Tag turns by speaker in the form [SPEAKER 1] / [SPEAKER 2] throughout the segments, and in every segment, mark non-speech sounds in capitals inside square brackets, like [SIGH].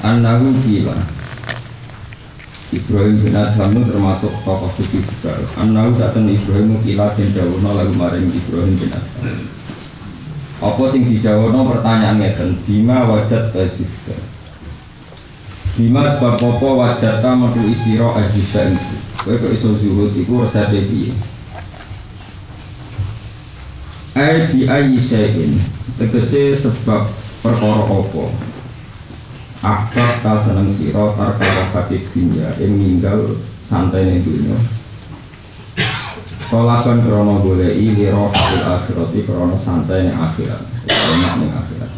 [SPEAKER 1] Annahu gila Ibrahim bin Adham itu termasuk tokoh sufi besar. Annahu saat Ibrahim kila bin Dawuna lalu maring Ibrahim bin Adham. Apa sing dijawono? Pertanyaan ngeten. Bima wajat azizda bima sebab apa wajata metu isiro azizda itu kowe kok iso zuhud? Iku resepe piye? Ai bi ayi syai'in. Tegese sebab perkara apa akbar ta seneng sira tarka wakati dunya ing ninggal santai ning dunya Kolaban krono roh hasil akhirati krono santai nih akhirat Enak nih akhirat.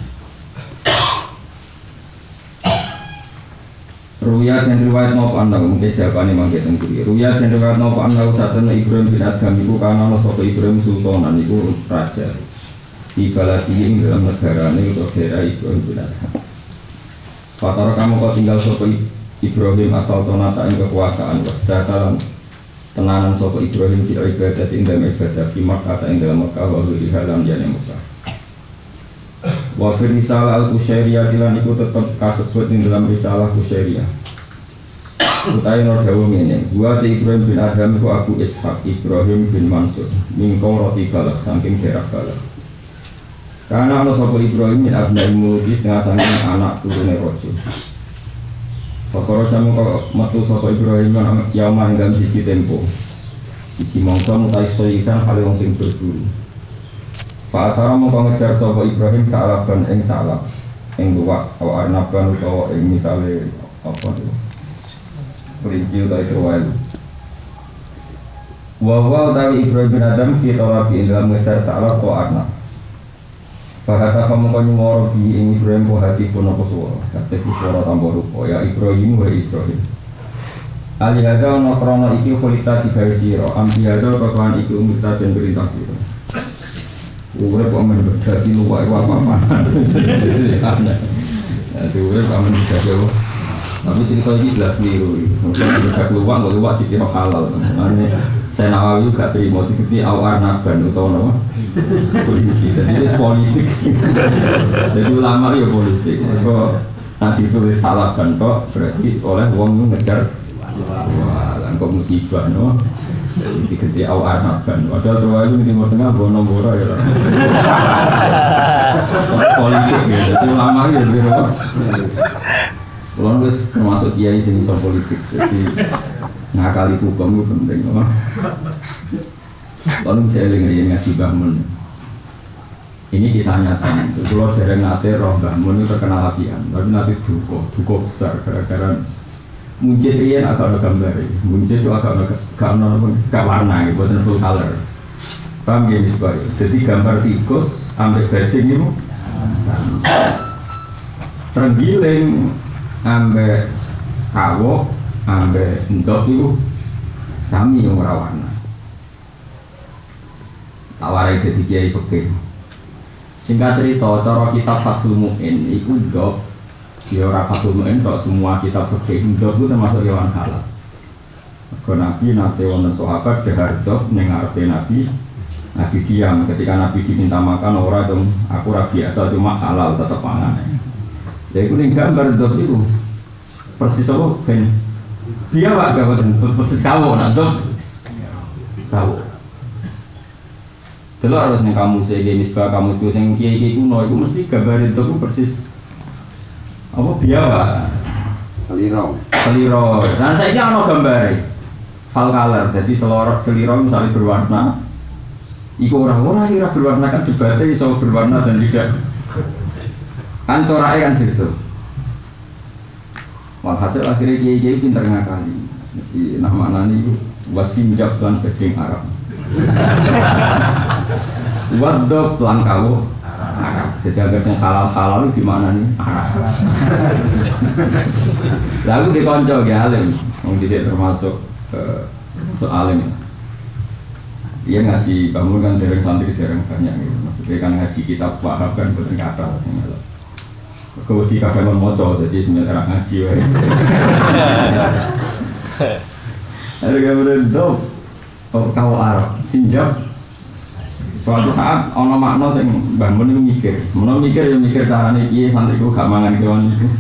[SPEAKER 1] Ruya dan riwayat nopo anda mungkin siapa nih mangke tenggiri Ruya dan riwayat nopo anda saat Ibrahim bin Adham Iku karena lo sopo Ibrahim Sultanan Iku raja. Di baladi dalam negara ini Untuk daerah Ibrahim bin Adham Fatara kamu kau tinggal sopo Ibrahim asal tonata yang kekuasaan Wasdatalan tenanan sopo Ibrahim fi ibadat ing dalam ibadah fi Makkah ing dalam Makkah wa di halam jane Makkah. Wa fi risalah al kusyairiyah dilan iku tetep kasebut ing dalam risalah kusyairiyah utai nur dawu ngene wa Ibrahim bin Adam iku aku Ishak Ibrahim bin Mansur mingko roti balak saking daerah balak karena ana sapa Ibrahim bin Abdul Mulki setengah saking anak turune rojo Fakoro jamu kok metu sopo Ibrahim yang yaman dalam sisi tempo. Sisi mongso mutai soyikan kali wong sing berburu Pak Atara mau ngejar sopo Ibrahim ke alaban ing salap Ing luwak atau arnaban atau ing misalnya apa itu? Kelinci atau itu wail Wawa utawi Ibrahim bin Adam kita rapi dalam ngejar salap atau arnab Fakata kamu kau nyumoro bi ing Ibrahim ko hati pun apa suara Kata suara tambah rupa. Ya Ibrahim wa Ibrahim. Alihada ono krono iki kulita tiga siro Ambiada kekuan iki umita dan perintah siro Urep kok men berdati luwak iku apa-apa. Jadi kok Tapi cerita ini jelas luwak, luwak dikira halal saya nawawi gak terima dikiti awar naban atau nama polisi jadi itu politik. Jadi ulama ya politik. Kok nanti tulis salah kok berarti oleh uang ngejar. Wah kok musibah no? Dikiti awar naban padahal terus itu di timur tengah bono bora ya politik ya. Jadi ulama ya kalau termasuk kiai sini soal politik jadi ngakali hukum itu penting loh. Lalu saya ingin ngaji bangun. Ini kisah nyata. Kalau dari nate roh bangun itu terkenal latihan, tapi nanti duko, duko besar gara-gara muncul rian agak ada gambar, muncul itu agak ada gak warna, buatan full color. Paham ya misbah? Jadi gambar tikus sampai bajing itu tergiling sampai kawok ambe endok itu sami yang warna. Tawarai jadi kiai fakir singkat cerita cara kitab Fathul Mu'in itu ndok ya ora Fathul Mu'in dok semua kitab fakir ndok itu termasuk hewan halal. Ke Nabi nanti wonten sahabat dahar dok ning ngarepe Nabi. Nabi diam ketika Nabi diminta makan orang dong aku rabi biasa cuma halal tetap pangan ya itu ning gambar dok itu persis apa ben? Dia pak gak persis kamu nak tuh kamu Delok harus nih kamu sih gini sebab kamu tuh yang kiai kiai kuno itu mesti gambar itu persis apa biawa
[SPEAKER 2] Seliro.
[SPEAKER 1] seliro. Dan saya ini ada gambar fal color. Jadi selorok seliro misalnya berwarna Iku orang-orang kira berwarna kan debatnya bisa berwarna dan tidak kan coraknya kan gitu Walhasil akhirnya kiai kiai pinter ngakali. Jadi nak [LAUGHS] mana nih wasim tuan kecing Arab. Wadok pelan kau Arab. Jadi agar yang halal halal itu gimana nih? Lalu di konco ya alim, di termasuk uh, termasuk alim. Dia ngasih bangun kan dereng santri dereng banyak gitu. Maksudnya kan ngaji kitab wahab kan bukan kata Kau di kadang mau jadi sebenarnya ngaji wae. [LAUGHS] Ada gambaran dong, kau Arab, sinjab, Suatu saat ono makna sing bangun itu mikir, mau mikir ya mikir carane piye santriku gak mangan kewan itu.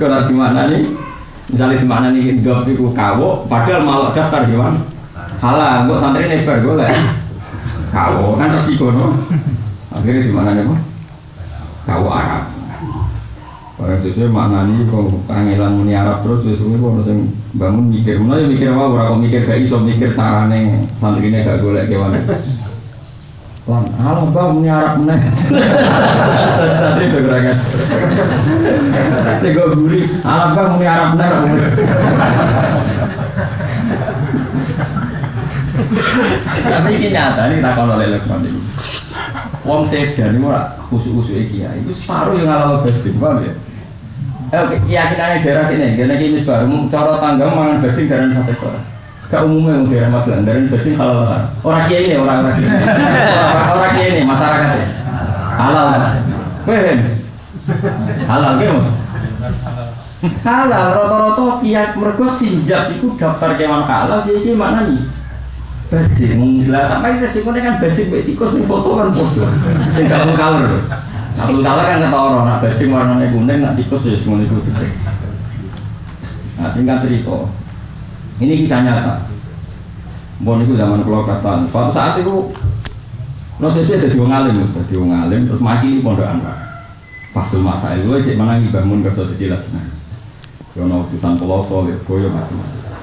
[SPEAKER 1] Kalau [LAUGHS] di mana nih, misalnya di mana nih job itu kawo, padahal malah daftar kewan halal, kok santri nebar golek kawo kan resiko no. Akhirnya di mana nih? Kawo Arab. Orang itu saya makna nih kok kangelan muni Arab terus sesuatu kok sing bangun mikir, mulai mikir apa? Orang kok mikir gak iso mikir carane santri ini gak golek kewan. Lan, halo bang, ini Arab meneh. Itu gerakan. Saya gue gurih, halo bang, ini Arab meneh. Tapi ini nyata, ini tak kalau lelek nanti. Wong sedan ini ora khusus-khusus iki ya. Itu separuh yang ngalah bajing, paham ya? Eh, keyakinannya daerah ini, karena ini separuh. Cara tangga mangan bajing dari fase Gak umumnya yang daerah Magelang, dari bajing halal lah. Orang kiai ini, orang orang kiai orang orang kiai ini masyarakat ya. Halal. Kuen, halal gitu mas. Halal, rata-rata kiai mereka sinjak itu daftar kewan halal, jadi mana nih? Bajing, menggila, tapi resikonya kan bajing baik tikus nih foto kan foto. Tidak mau color. Satu color kan kata orang, nah warnanya kuning, nah tikus ya semua itu. Nah singkat cerita, ini kisah nyata. Bon itu zaman pulau Kastan. Suatu saat itu proses itu jadi ngalim, jadi ngalim terus mati di pondok anak. Pasul masa itu cek mana bangun kerja kecil lah Yono utusan peloso, ya koyo macam-macam.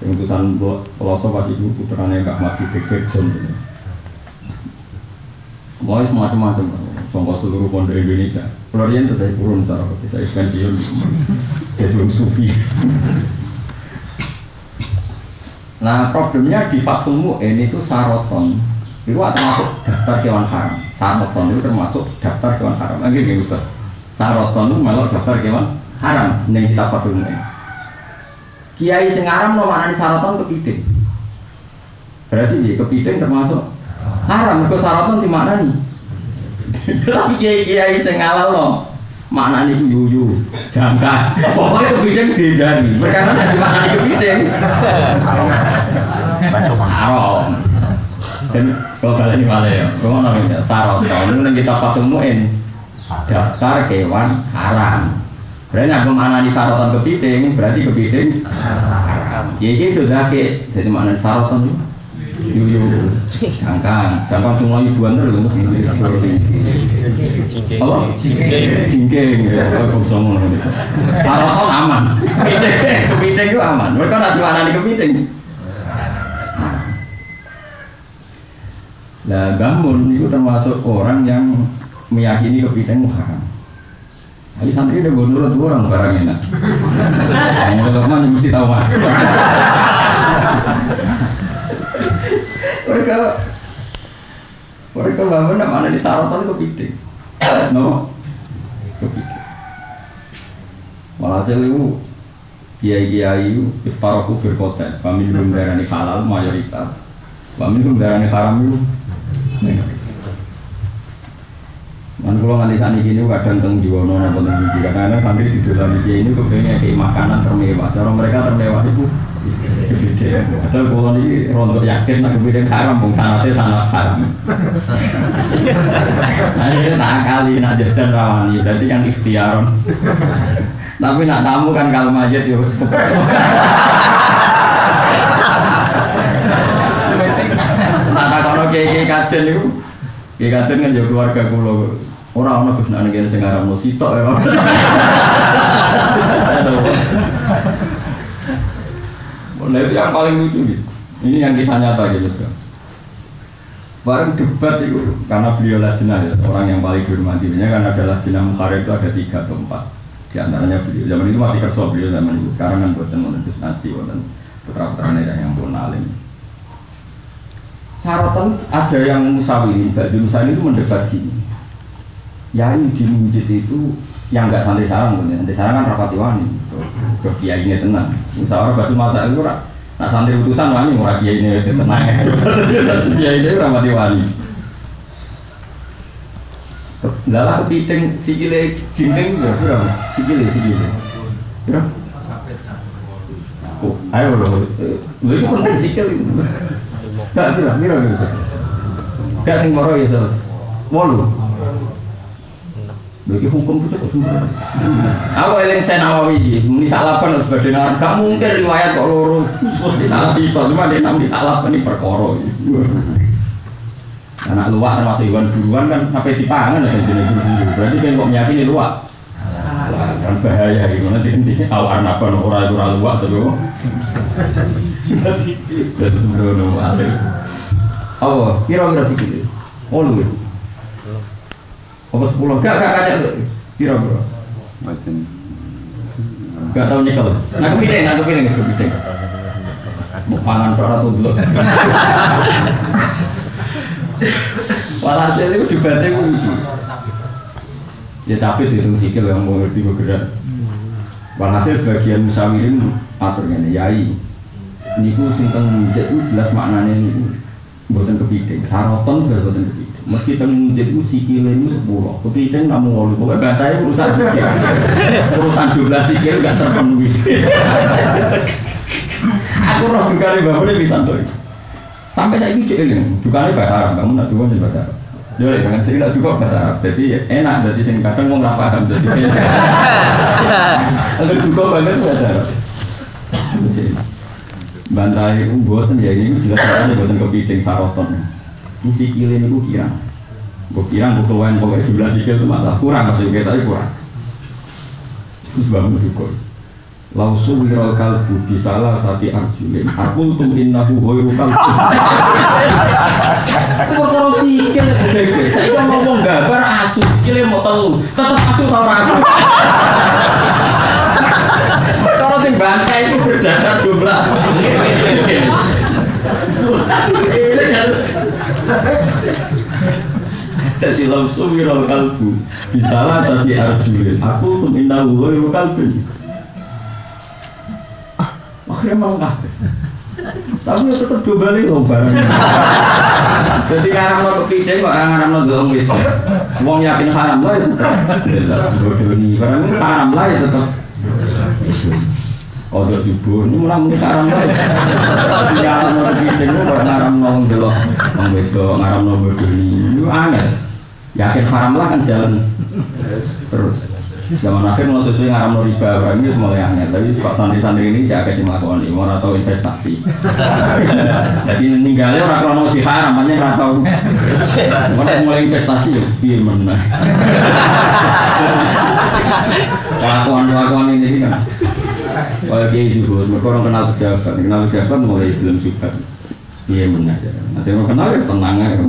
[SPEAKER 1] Yang utusan peloso pas itu putranya gak masih Big John. Mau macam-macam, songkok seluruh pondok Indonesia. Florian itu saya turun, saya pensiun, jadi sufi. Nah problemnya di Fathul Mu'in itu saroton itu termasuk daftar kewan haram. Saroton itu termasuk daftar kewan haram. Lagi gini Ustaz. Saroton itu malah daftar kewan haram yang kita Fathul Mu'in. Kiai sing aram no mana di saroton kepiting. Berarti ya kepiting termasuk haram. Mereka saroton di nih? Tapi kiai-kiai sing no mana nih yuyu jangka pokoknya kepiting dihindari perkara nanti mana nih kepiting haram dan kalau ini malah ya kalau namanya saroton ini kita patumuin daftar kewan haram berarti aku mana nih saroton kepiting berarti kepiting ya itu lagi jadi mana saroton yuyu jangka jangka semua ibuan terus. Apa? Jingking. Jingking. Ya, kok bisa ngono. Sarapan aman. Kepiting, kepiting itu aman. Mereka nak mana di kepiting. Nah, bangun itu termasuk orang yang meyakini kepiting haram. Jadi santri udah gue nurut orang barang enak. Yang udah mana mesti tahu. Mereka mereka bangun mana di sarapan kepiting no. Kepiting walhasil itu kiai-kiai itu ifaroku firkoten kami belum darani halal mayoritas. Kami belum darani haram itu Dan kalau nganti sani gini kadang teng Jiwono atau teng Budi kadang-kadang santri di dalam ini kepengen kayak makanan termewah. Cara mereka termewah itu. Padahal kalau ini rontok yakin nak kemudian haram, bung sanatnya sanat haram. Nah ini tak kali nak jajan rawani, berarti kan ikhtiaron. Tapi nak tamu kan kalau majet ya Nak tak kalau kayak kajen itu, kayak kajen kan ya keluarga kulo. Orang orang Gus nak negara sing aran sitok ya. [LAUGHS] Nah itu yang paling lucu gitu. Ini yang kisah nyata gitu sekarang. Bareng debat itu karena beliau lajnah ya orang yang paling dihormati. Karena ada lajnah Mukhari itu ada tiga atau empat. Di antaranya beliau zaman itu masih kerso beliau zaman itu. Sekarang kan buatan Gus Naji wonten putra putra yang pun alim. Saratan ada yang musawirin, Mbak Musawirin itu mendebat gini ya ini di masjid itu yang nggak santri sarang santri sarang kan rapati wani ke kiai ini tenang misalnya batu masa itu rak nak santri utusan wani murah kiai ini itu tenang kiai ini rapati wani Lala kepiting sikile jinting ya berapa? Sikile sikile. Berapa? Oh, ayo loh. Lo itu penting sikil itu. Gak kira, kira gitu. Gak sing moro ya terus. Wolu. Lagi hukum itu kok sumber. Aku eling saya nawawi, ini salapan harus badan Gak mungkin riwayat kok lurus. Mesti salah sifat, cuma dia namanya salapan ini perkara. Anak luak termasuk hewan buruan kan sampai dipangan ya jenis buru-buru. Berarti kan kok meyakini luak. Kan bahaya gitu nanti nanti awal apa orang orang luak tuh. Dan sebelum ada. Apa? Kira-kira sih gitu. Oh lu gitu. Apa sepuluh? Gak gak kaca Kira-kira.
[SPEAKER 2] Batin.
[SPEAKER 1] Gak tau nyekel. Nah kepiting, nah kepiting, kepiting. Mau pangan berapa tuh dulu. [LAUGHS] Walhasil itu itu lucu. Ya tapi dihitung sikil yang mau lebih bergerak. Walhasil bagian musawirin aturnya nih, yai. Niku sinten mujid itu jelas maknanya niku buatan kepiting. Saroton juga buatan kepiting. Meski teng mujid itu sikilnya itu sepuluh. Kepiting namun walu. Pokoknya bantaya urusan sikil. Urusan jumlah sikil gak terpenuhi. Aku roh juga nih bapak bisa tuh. Sampai saya ini cilik, bukannya bahasa Arab, kamu nak dua bahasa Arab. Jadi dengan sini nak juga bahasa Arab, jadi enak, jadi sing kadang mau nggak paham, jadi Ada juga banget bahasa Arab. Bantai itu buatan ya ini jelas sekali buatan kepiting saroton. Ini sikil ini gue kira, gue kira gue keluarin pokoknya jumlah sikil itu masalah kurang maksudnya tapi kurang. Itu bangun juga. Lausu wiral kalbu di salah sati arjulin Aku tum innahu hoiru kalbu. Aku perkara sikil. Saya kan ngomong gambar asu. Sikilnya mau telu Tetap asu tau asu. Perkara sing bangkai itu berdasar jumlah. Jadi lausu wiral kalbu di salah sati arjulin Aku tum innahu hoiru kalbu akhirnya melengkap tapi ya tetap dua balik loh barang jadi ngarang lo kepiting kok ngarang lo doang itu uang yakin haram lah ya barang haram lah ya tetap Ojo jubur, ini mulai mungkin haram lah ya. Ngarang lo kepiting kok ngarang lo ngelok itu ngarang lo bodoh ini aneh. Yakin haram lah kan jalan. Terus zaman akhir mau sesuai ngaram no riba orang ini semua yang tapi pak santri-santri ini saya kasih melakukan ini mau atau investasi. [LAUGHS] Jadi ninggalnya orang kalau mau diharam hanya nggak tahu mau mulai investasi yuk iya mana [LAUGHS] kelakuan-kelakuan ini kan. Kalau kiai zuhur mereka orang kenal pejabat. Kenal pejabat mulai belum suka iya mana nanti mau kenal ya tenang aja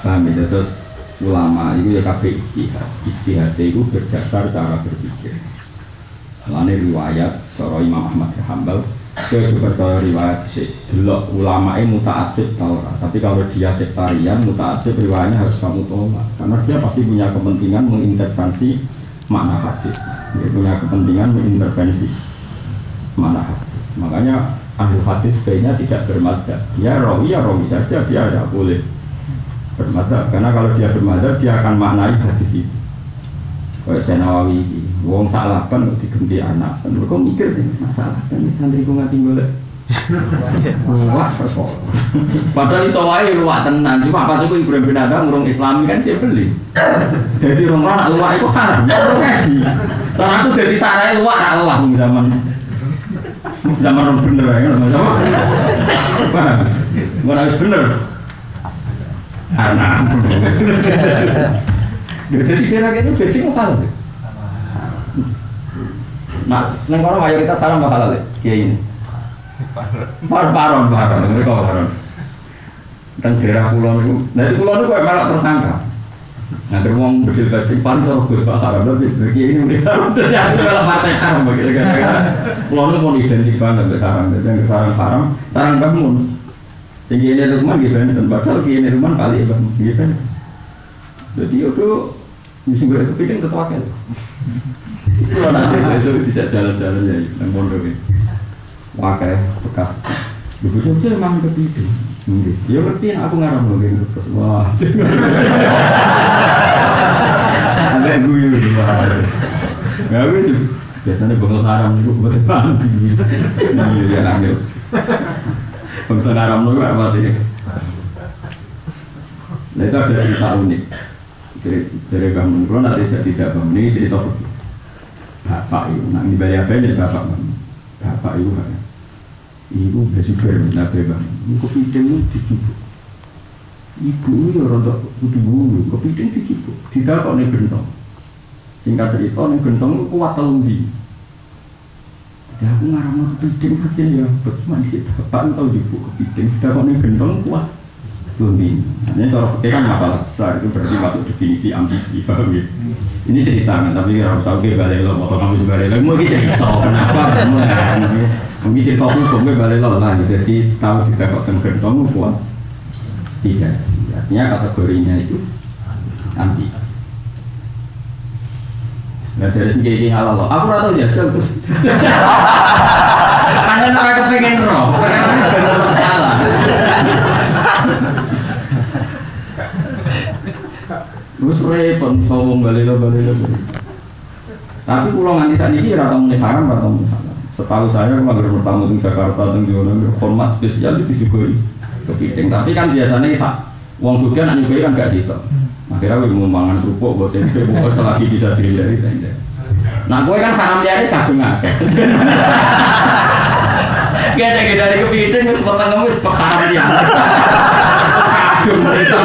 [SPEAKER 1] paham ya terus ulama itu ya kabeh istihad. Istihad itu berdasar cara berpikir. Lalu riwayat cara Imam Ahmad Hambal dia juga percaya riwayat sih dulu ulama ini mutaasib tau tapi kalau dia sektarian mutaasib riwayatnya harus kamu tolak. Karena dia pasti punya kepentingan mengintervensi makna hadis. Dia punya kepentingan mengintervensi makna hadis. Makanya ahli hadis kayaknya tidak bermadhab. Dia rawi ya rawi saja dia tidak boleh bermadhab. Karena kalau dia bermadhab dia akan maknai hadis itu kayak saya nawawi ini wong salapan kok diganti anak. Kan mereka mikir deh masalah kan santri ku ngati golek. Wah perkara padahal iso wae luwak tenan. Cuma pas iku Ibrahim bin Adam urung Islami kan dia beli. Jadi orang orang luwak itu haram. Karena aku dari sarai luwak nak lelah zaman. Zaman bener ya kan paham? Gue harus bener anak jadi kira itu basic mau halal? Nah neng kono mayoritas sekarang mau halal ya kayak ini. Paron paron paron mereka paron. Dan daerah pulau itu nah di pulau itu kayak malah tersangka. Nah beruang berdil bajing paling terus gue pak haram tapi bagi ini udah jadi malah partai haram begitu kan itu mau identik banget dengan sarang jadi sarang haram sarang bangun Tinggi ini rumah gitu kan, padahal ini rumah kali ya bang, gitu kan. Jadi itu bisa gue kepiting ketua kan. Kalau nanti saya suruh tidak jalan-jalan ya, yang pondok ini. Wakai bekas. Betul-betul emang kepiting. Nggih. Ya ngerti aku ngarang ngene terus. Wah. Agak guyu wah. Ya aku itu biasanya bengkel haram itu buat mandi. Iya ya Bengkel haram itu apa sih? Nah itu ada cerita unik. Dari bangun kalau nanti saya tidak bangun ini cerita bapak itu. Nah ini bayar apa jadi bapak bangun. Bapak itu kan. Ibu udah super nabi bang. Kepiting itu dicubuk. Ibu itu rontok kudu bulu. Kepiting dicubuk. Tidak kok nih gentong. Singkat cerita nih gentong itu kuat telumbi. Ya aku ngarang kepiting hasil ya. Cuma di situ bapak tahu jubuk kepiting. Tidak kok nih gentong kuat telumbi. Ini cara kita kan masalah besar itu berarti masuk definisi ambibi. Paham ya? Ini cerita kan, tapi kalau usah gue balik lo, atau kamu juga balik lo, mau gitu kenapa? Mungkin cerita hukum gue balik lo lah, jadi tahu kita kok gentong kuat tidak. Artinya kategorinya itu anti. Nah dari segi ini halal lo, aku rata jajal terus. Karena orang kepengen roh, karena benar salah. Terus repot, sombong balik lo balik lo. Tapi pulau nganti saat ini rata mulai haram, rata halal. Setahu saya ada bertamu di Jakarta dan di hormat spesial itu disyukuri kepiting. Tapi kan biasanya uang suka nak nyukuri kan gak gitu. Akhirnya gue mau mangan kerupuk buat tempe, pokoknya selagi bisa dihindari tenda. Nah gue kan haram jadi kagum akeh. [LAUGHS] Gede gede dari kepiting itu potong ngemis pekaram dia. Kagum itu.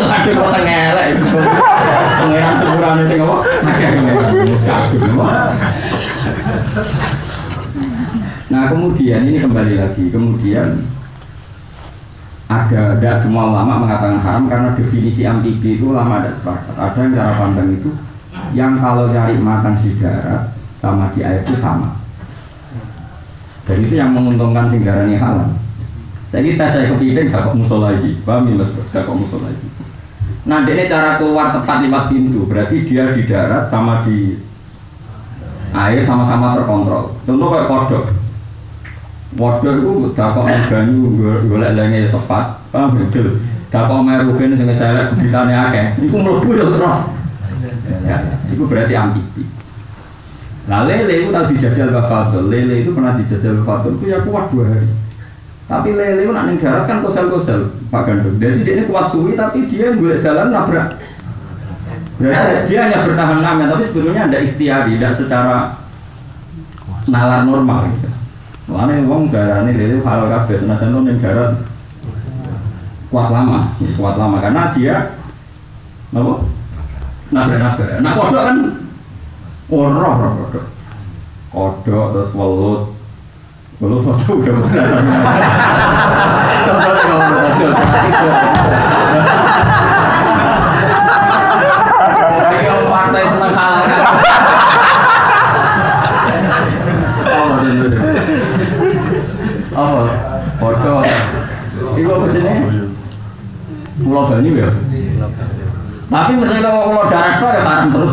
[SPEAKER 1] Lagi potong itu. Pengiran? Akeh pengiran kagum. Nah kemudian ini kembali lagi kemudian ada ada semua ulama mengatakan haram karena definisi amfibi itu ulama ada sepakat. Ada yang cara pandang itu yang kalau cari makan di darat sama di air itu sama. Dan itu yang menguntungkan singgarannya halal. Jadi tes saya kepiting kok musola lagi, paham ya mas? Kok musola lagi. Nah ini cara keluar tepat lewat pintu, berarti dia di darat sama di air sama-sama terkontrol. Contoh kayak kodok, Waduh itu dakok banyu golek lenge tepat, paham ya? Dakok merugen sing celek gebitane akeh. Iku mlebu ya terus. Ya, itu berarti amfibi. Nah lele itu tadi dijajal Bafatul, lele itu pernah dijajal Bafatul itu ya kuat dua hari. Tapi lele itu ning darat kan kosel-kosel Pak Gandum. Jadi dia ini kuat suwi tapi dia boleh jalan nabrak. Berarti dia hanya bertahan lama, tapi sebetulnya ada ikhtiari, tidak secara nalar normal. Makanya wong darane lele halal kabeh senajan ning darat kuat lama, kuat lama karena dia apa? Nabrak-nabrak. Nah kodok kan ora ora kodok. Kodok terus welut. Welut itu udah benar. Ayo partai seneng halal. apa foto itu apa sih pulau banyu ya tapi misalnya kalau pulau darat tuh ya haram terus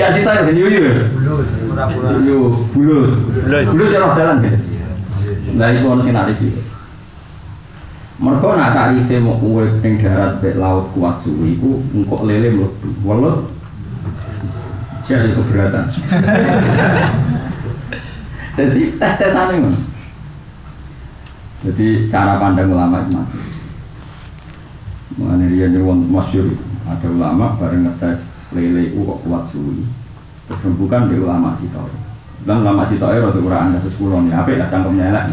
[SPEAKER 1] gak sih tahu banyu ya bulus bulus. Bulus. Ya jalan gitu lah itu orang sinar itu mereka nak tarife mau kue ning darat bek laut kuat suwi ku engkok lele mlebu welut jadi keberatan. Jadi tes tesan ini jadi cara pandang ulama itu mati Mengenai dia nyewon masyur ada ulama bareng ngetes lele itu kok kuat suwi terus bukan di ulama sitoi dan ulama sitoi rada kurang anda sekulon ya apa ya cangkemnya elek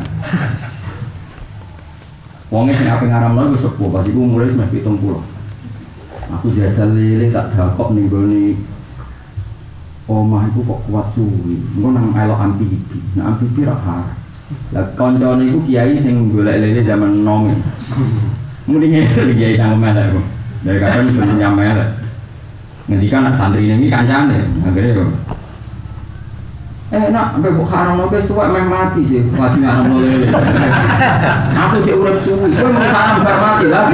[SPEAKER 1] Wongnya sing ape ngaram lagi sepuh pas iku mulai semeh pitung puluh. Aku jajal lele tak dakok ning gone omah iku kok kuat suwi. Engko nang elok amfibi. Nah amfibi ra haram. Lah kancane iku kiai sing golek lele zaman nom. Mendinge kiai nang melek kok. Dari kadang ben nyamel. Ngendikan santri ini kancane, akhirnya kok. Eh, nak, sampai buka haram nopo suwe meh mati sih, lagi haram nopo. Aku sih urip suwi, kowe mau haram bar mati lah.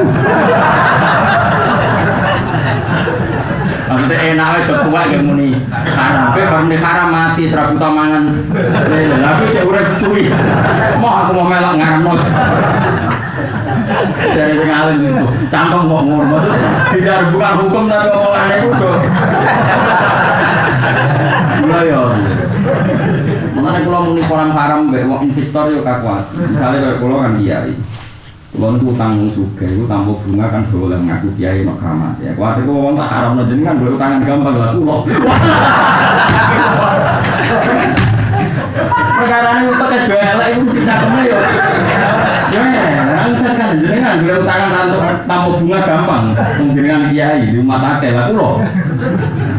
[SPEAKER 1] Maksudnya enak aja kuat yang muni haram, kowe bar muni haram mati serabu mangan lele. Lah aku sih urip suwi. Mau aku mau melok ngaram nopo. Dari sing alim itu, cangkem kok ngono. Dijar bukan hukum tapi omongannya itu. Lah ya. Mana kalau muni kolam haram wong investor yo kakuat. Misalnya kayak kalau kan kiai. Kalau itu utang suge, itu tanpa bunga kan boleh ngaku kiai keramat ya. Kuat itu wong tak haram no jenengan boleh utangan gampang lah kulo. Perkara ini untuk kejualan itu mesti cakemnya yo. Ya, tanpa bunga gampang. Jenengan kiai di rumah take lah kulo.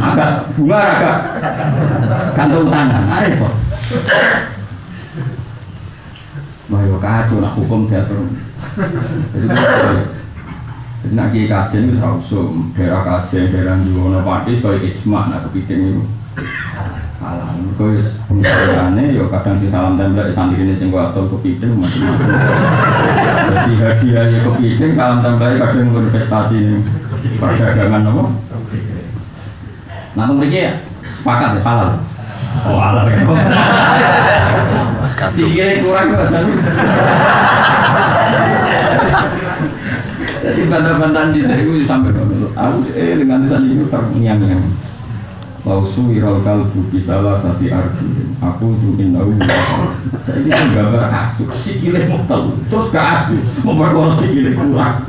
[SPEAKER 1] Agak bunga agak kantung tangan, arep kok. Wah, yo kacau nak hukum diatur. Jadi nak kiai kajen itu usum daerah kajen, daerah Juwono Pati, soal ijma nak kepiting itu. Salah, kau pengaruhannya, yo kadang si salam tempel santri ini sing gua atau kepiting macam-macam. Jadi hadiahnya kepiting, salam tempel kadang berinvestasi ini perdagangan apa? Nah, mereka ya sepakat ya halal. Oh halal ya. Sikile kurang Jadi bantah-bantahan di saya sampai aku eh dengan tulisan itu terngiang-ngiang. Lausu wiral kalbu bisalah sasi arju Aku mungkin tahu Saya ini gambar asu Sikile mau Terus gak asu Memperkono sikile kurang.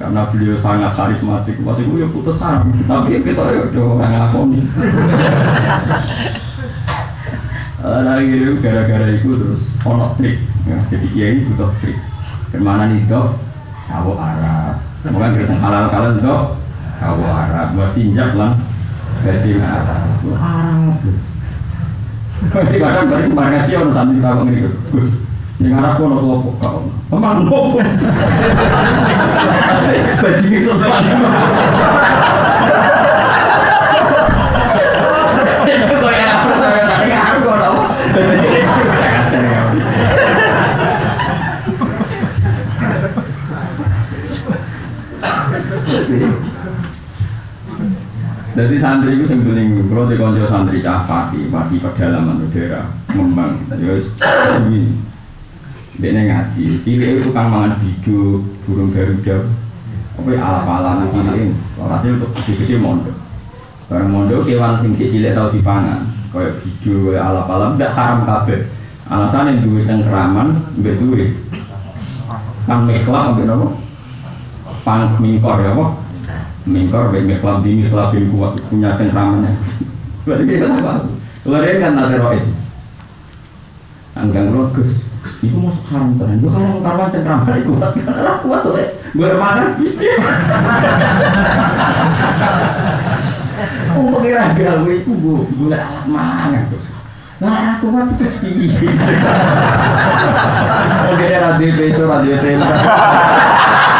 [SPEAKER 1] Karena beliau sangat karismatik. Masih gue putus sarang tapi kita ya udah orang ngakoni nah gitu gara-gara itu terus ono trik. Ya, jadi kiai butuh trik. Ke mana nih dok? Kawo Arab. Bukan kerja halal kalian dok kawo Arab buat sinjak lah. Gaji Arab Arab Jadi kadang balik kemarin sih orang tahu ini Gus. Yang Arab pun orang tua kau Emang nopo Bajing itu Jadi santri itu yang paling kalau di konco santri cah pati, pati pedalaman udara, ngembang. Jadi harus ini, dia ngaji. Cilik itu kan mangan bijo, burung garuda, apa ala-ala nanti ini. Hasil untuk gede-gede mondok. Barang mondok kewan sing cilik tahu dipangan, kayak bijo, kayak ala-ala, tidak haram kabeh. Alasan yang duit cengkeraman, nggak duit. Kan mekhlak, nggak nopo. Pang mingkor ya, apa? Mingkor, baik mikhlab di mikhlab bin kuat punya cengkramannya. [LAUGHS] Berarti kita apa? Kemarin kan ada rois. Anggang rogus. Itu masuk haram tenan. Gue haram karwan cengkraman itu kuat kan arah kuat tuh. Gue makan. Untuk kira gawe itu gue gue alat mangan tuh. Lah aku mah terus piye. [LAUGHS] Oke, radio besok radio [LAUGHS]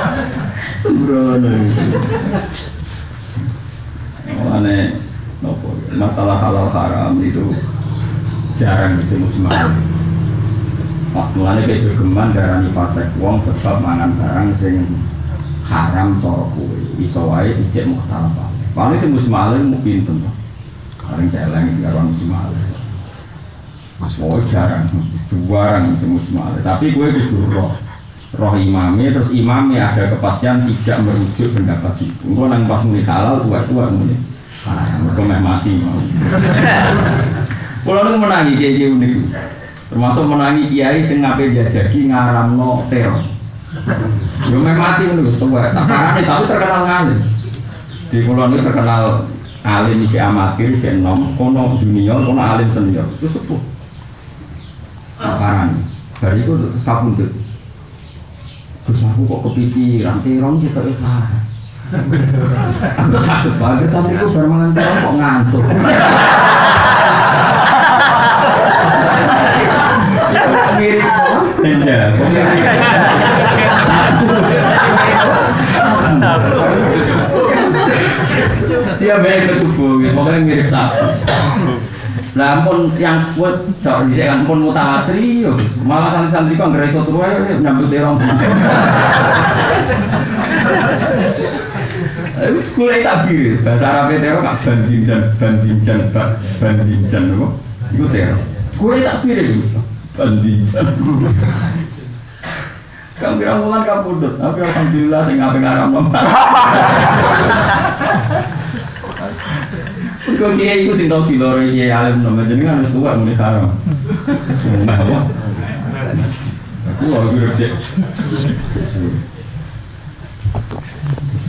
[SPEAKER 1] Sembrono. Mulane nopo masalah halal haram itu jarang disebut semangat. Mulane kejogeman darani fasek wong sebab mangan barang sing haram cara kowe. Iso wae ijek. Paling sing musmale mu pinten. Paling celeng sing karo musmale. Oh jarang, jarang itu musmale. Tapi gue kudu roh imamnya terus imamnya ada kepastian tidak merujuk pendapat itu engkau nang pas muni halal tua tua muni. Ah mereka meh mati mau. [LAUGHS] Kalau nu menangi kiai kiai unik termasuk menangi kiai sing ngape jajaki ngaramno teror. Yo mati wis tua tak parane tapi terkenal ngalim. Di pulau ini terkenal alim iki amatir jen nom kono junior kono alim senior. Itu sepuh. Parani dari itu sabundut terus aku kok kepikiran terong kita ikhlas aku takut banget sampai aku bermangan terong kok ngantuk. Mirip iya. Iya baik ke subuh, pokoknya mirip sapi. Nah, pun yang kuat, cok di kan pun mutawatir, yo. malah santri-santri kok nggak iso turu ayo nyambut terong. Kulo tak bir, bahasa Arab terong gak banding dan banding jan apa? Iku terong. Kulo tak bir itu banding jan. Kang kira mulan kapundut, tapi alhamdulillah sing ngape ngaram nomor. Kau kiai itu sing tau diloro kiai alim nama jenengan harus tua muni haram. Aku lagi rejek.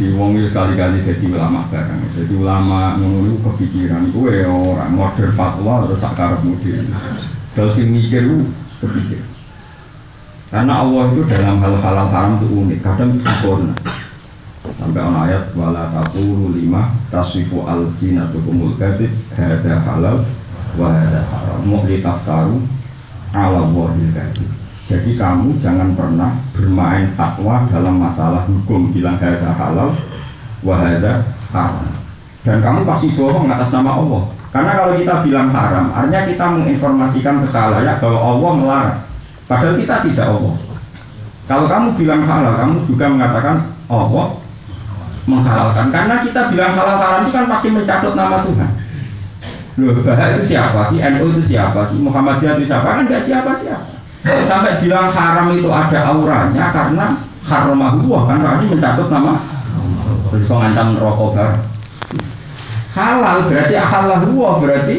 [SPEAKER 1] Di wong itu sekali-kali jadi ulama barang. Jadi ulama itu kepikiran gue orang modern fatwa terus sakar mudi. Kalau sing mikir itu kepikir. Karena Allah itu dalam hal halal haram itu unik, kadang sempurna. Sampai on ayat wala taqulu lima tasifu al sinatukumul kadib hada halal wa hada haram. Taftaru ala wahil kadib. Jadi kamu jangan pernah bermain fatwa dalam masalah hukum bilang hada halal wa hada haram. Dan kamu pasti bohong atas nama Allah. Karena kalau kita bilang haram, artinya kita menginformasikan ke khalayak bahwa Allah melarang. Padahal kita tidak Allah. Kalau kamu bilang halal, kamu juga mengatakan Allah menghalalkan. Karena kita bilang halal haram itu kan pasti mencatut nama Tuhan. Loh, bahaya itu siapa sih? NU itu siapa sih? Muhammadiyah itu siapa? Kan nggak siapa-siapa. Sampai bilang haram itu ada auranya karena haramahullah kan berarti mencatut nama bisa ngancam rokok bar. Halal berarti halalullah berarti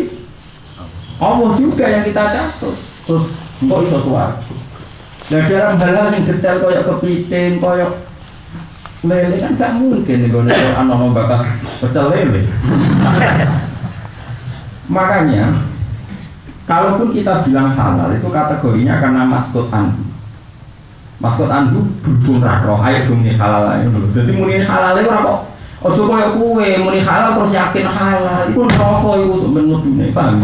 [SPEAKER 1] Allah juga yang kita catut. Terus kok iso suara? Nah dalam hal-hal yang detail koyok kepiting, koyok lele kan gak mungkin nih gue Quran ono bakas pecel lele. Makanya kalaupun kita bilang halal itu kategorinya karena maskot anhu. Maskot anhu berhubung roh dong nih halal. Jadi muni halal itu apa? Ojo koyo kue muni halal terus yakin halal. Iku rokok iku sebenarnya dunia paham?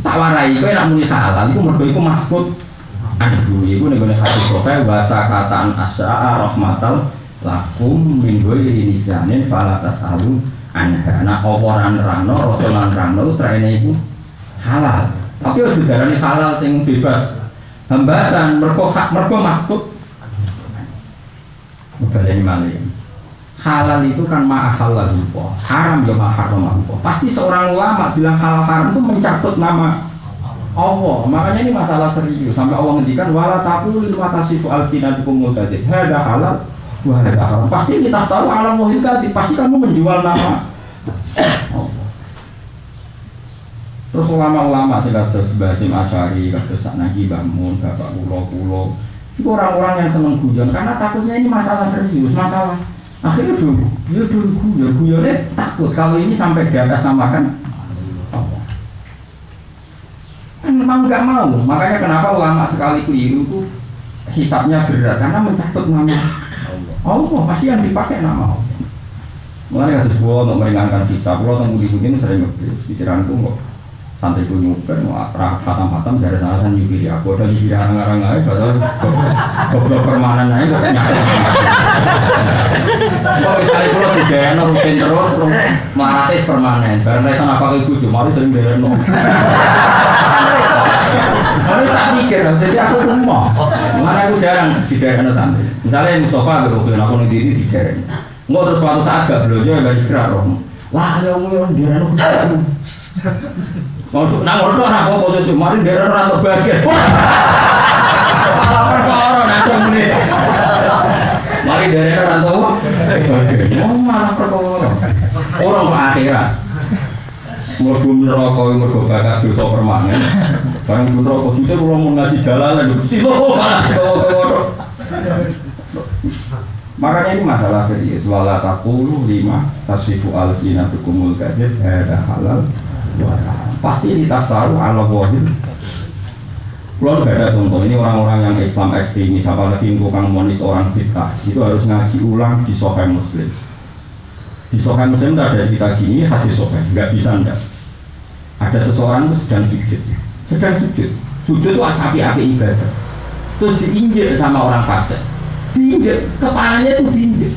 [SPEAKER 1] Tak warai kowe nak muni halal iku mergo iku maskot anhu. Iku nih gue hadis sofa bahasa kataan asya'a rahmatal lakum min ghairi nisanin fala tasalu anha. Nah oporan rano rasul rano traine iku halal. Tapi ojo darani halal sing bebas hambatan mergo hak mergo maskut. Baleni malih. Halal itu kan ma'ahal lupa Haram ya ma'haram lupa Pasti seorang ulama bilang halal haram itu mencatut nama Allah Makanya ini masalah serius Sampai Allah ngendikan Wala taqul lima tasifu al-sinatukum mulkadid Hada halal Wah ada haram Pasti kita tahu alam wahid Pasti kamu menjual nama. Terus ulama-ulama sih kata Basim Asyari, kata Saknagi Bangun, Bapak Pulau Pulau itu orang-orang yang seneng guyon karena takutnya ini masalah serius, masalah. Akhirnya dulu, dia dulu guyon, guyonnya takut kalau ini sampai di atas namakan Allah. Kan memang nggak mau, makanya kenapa ulama sekali keliru itu hisapnya berat karena mencatut nama Allah, pasti yang dipakai nama Allah. Mulai kasus gua untuk meringankan hisap, gua tunggu di sini sering ngebis, pikiranku kok santri ku nyuper mau khatam khatam dari sana kan nyupiri aku. Dan nyupiri orang-orang lain padahal goblok permanen aja kok nyata kok misalnya kalau di daerah rutin terus maratis permanen. Barang saya sana pakai kudu sering daerah no Tapi tak mikir, jadi aku rumah. Mana aku jarang di daerah santri. Misalnya Mustafa gitu, aku nanti ini di daerah. Enggak terus suatu saat gak belajar, gak istirahat roh. Lah, ya umur di daerah Mau nak ngono nak apa posisi mari ndere ora untuk bagian. Malah perkara nak muni. Mari ndere ora bagian. Oh malah perkara. Orang ke akhirat. Mergo neraka mergo bakat dosa permanen. Barang putra jujur kula mau ngaji lho malah [LAUGHS] Makanya ini masalah serius. Wala takulu lima tasfifu al sinatukumul kadzib ada halal Pasti ini tasaru ala wahid. Kalau gak ada contoh, ini orang-orang yang Islam ekstremis, apalagi tukang monis orang kita, itu harus ngaji ulang di sokai muslim. Di sokai muslim ada kita gini, hati sokai, nggak bisa ndak. Ada seseorang sedang sujud, sedang sujud, sujud itu asapi-api ibadah. Terus diinjek sama orang fasik, diinjek, kepalanya itu diinjek.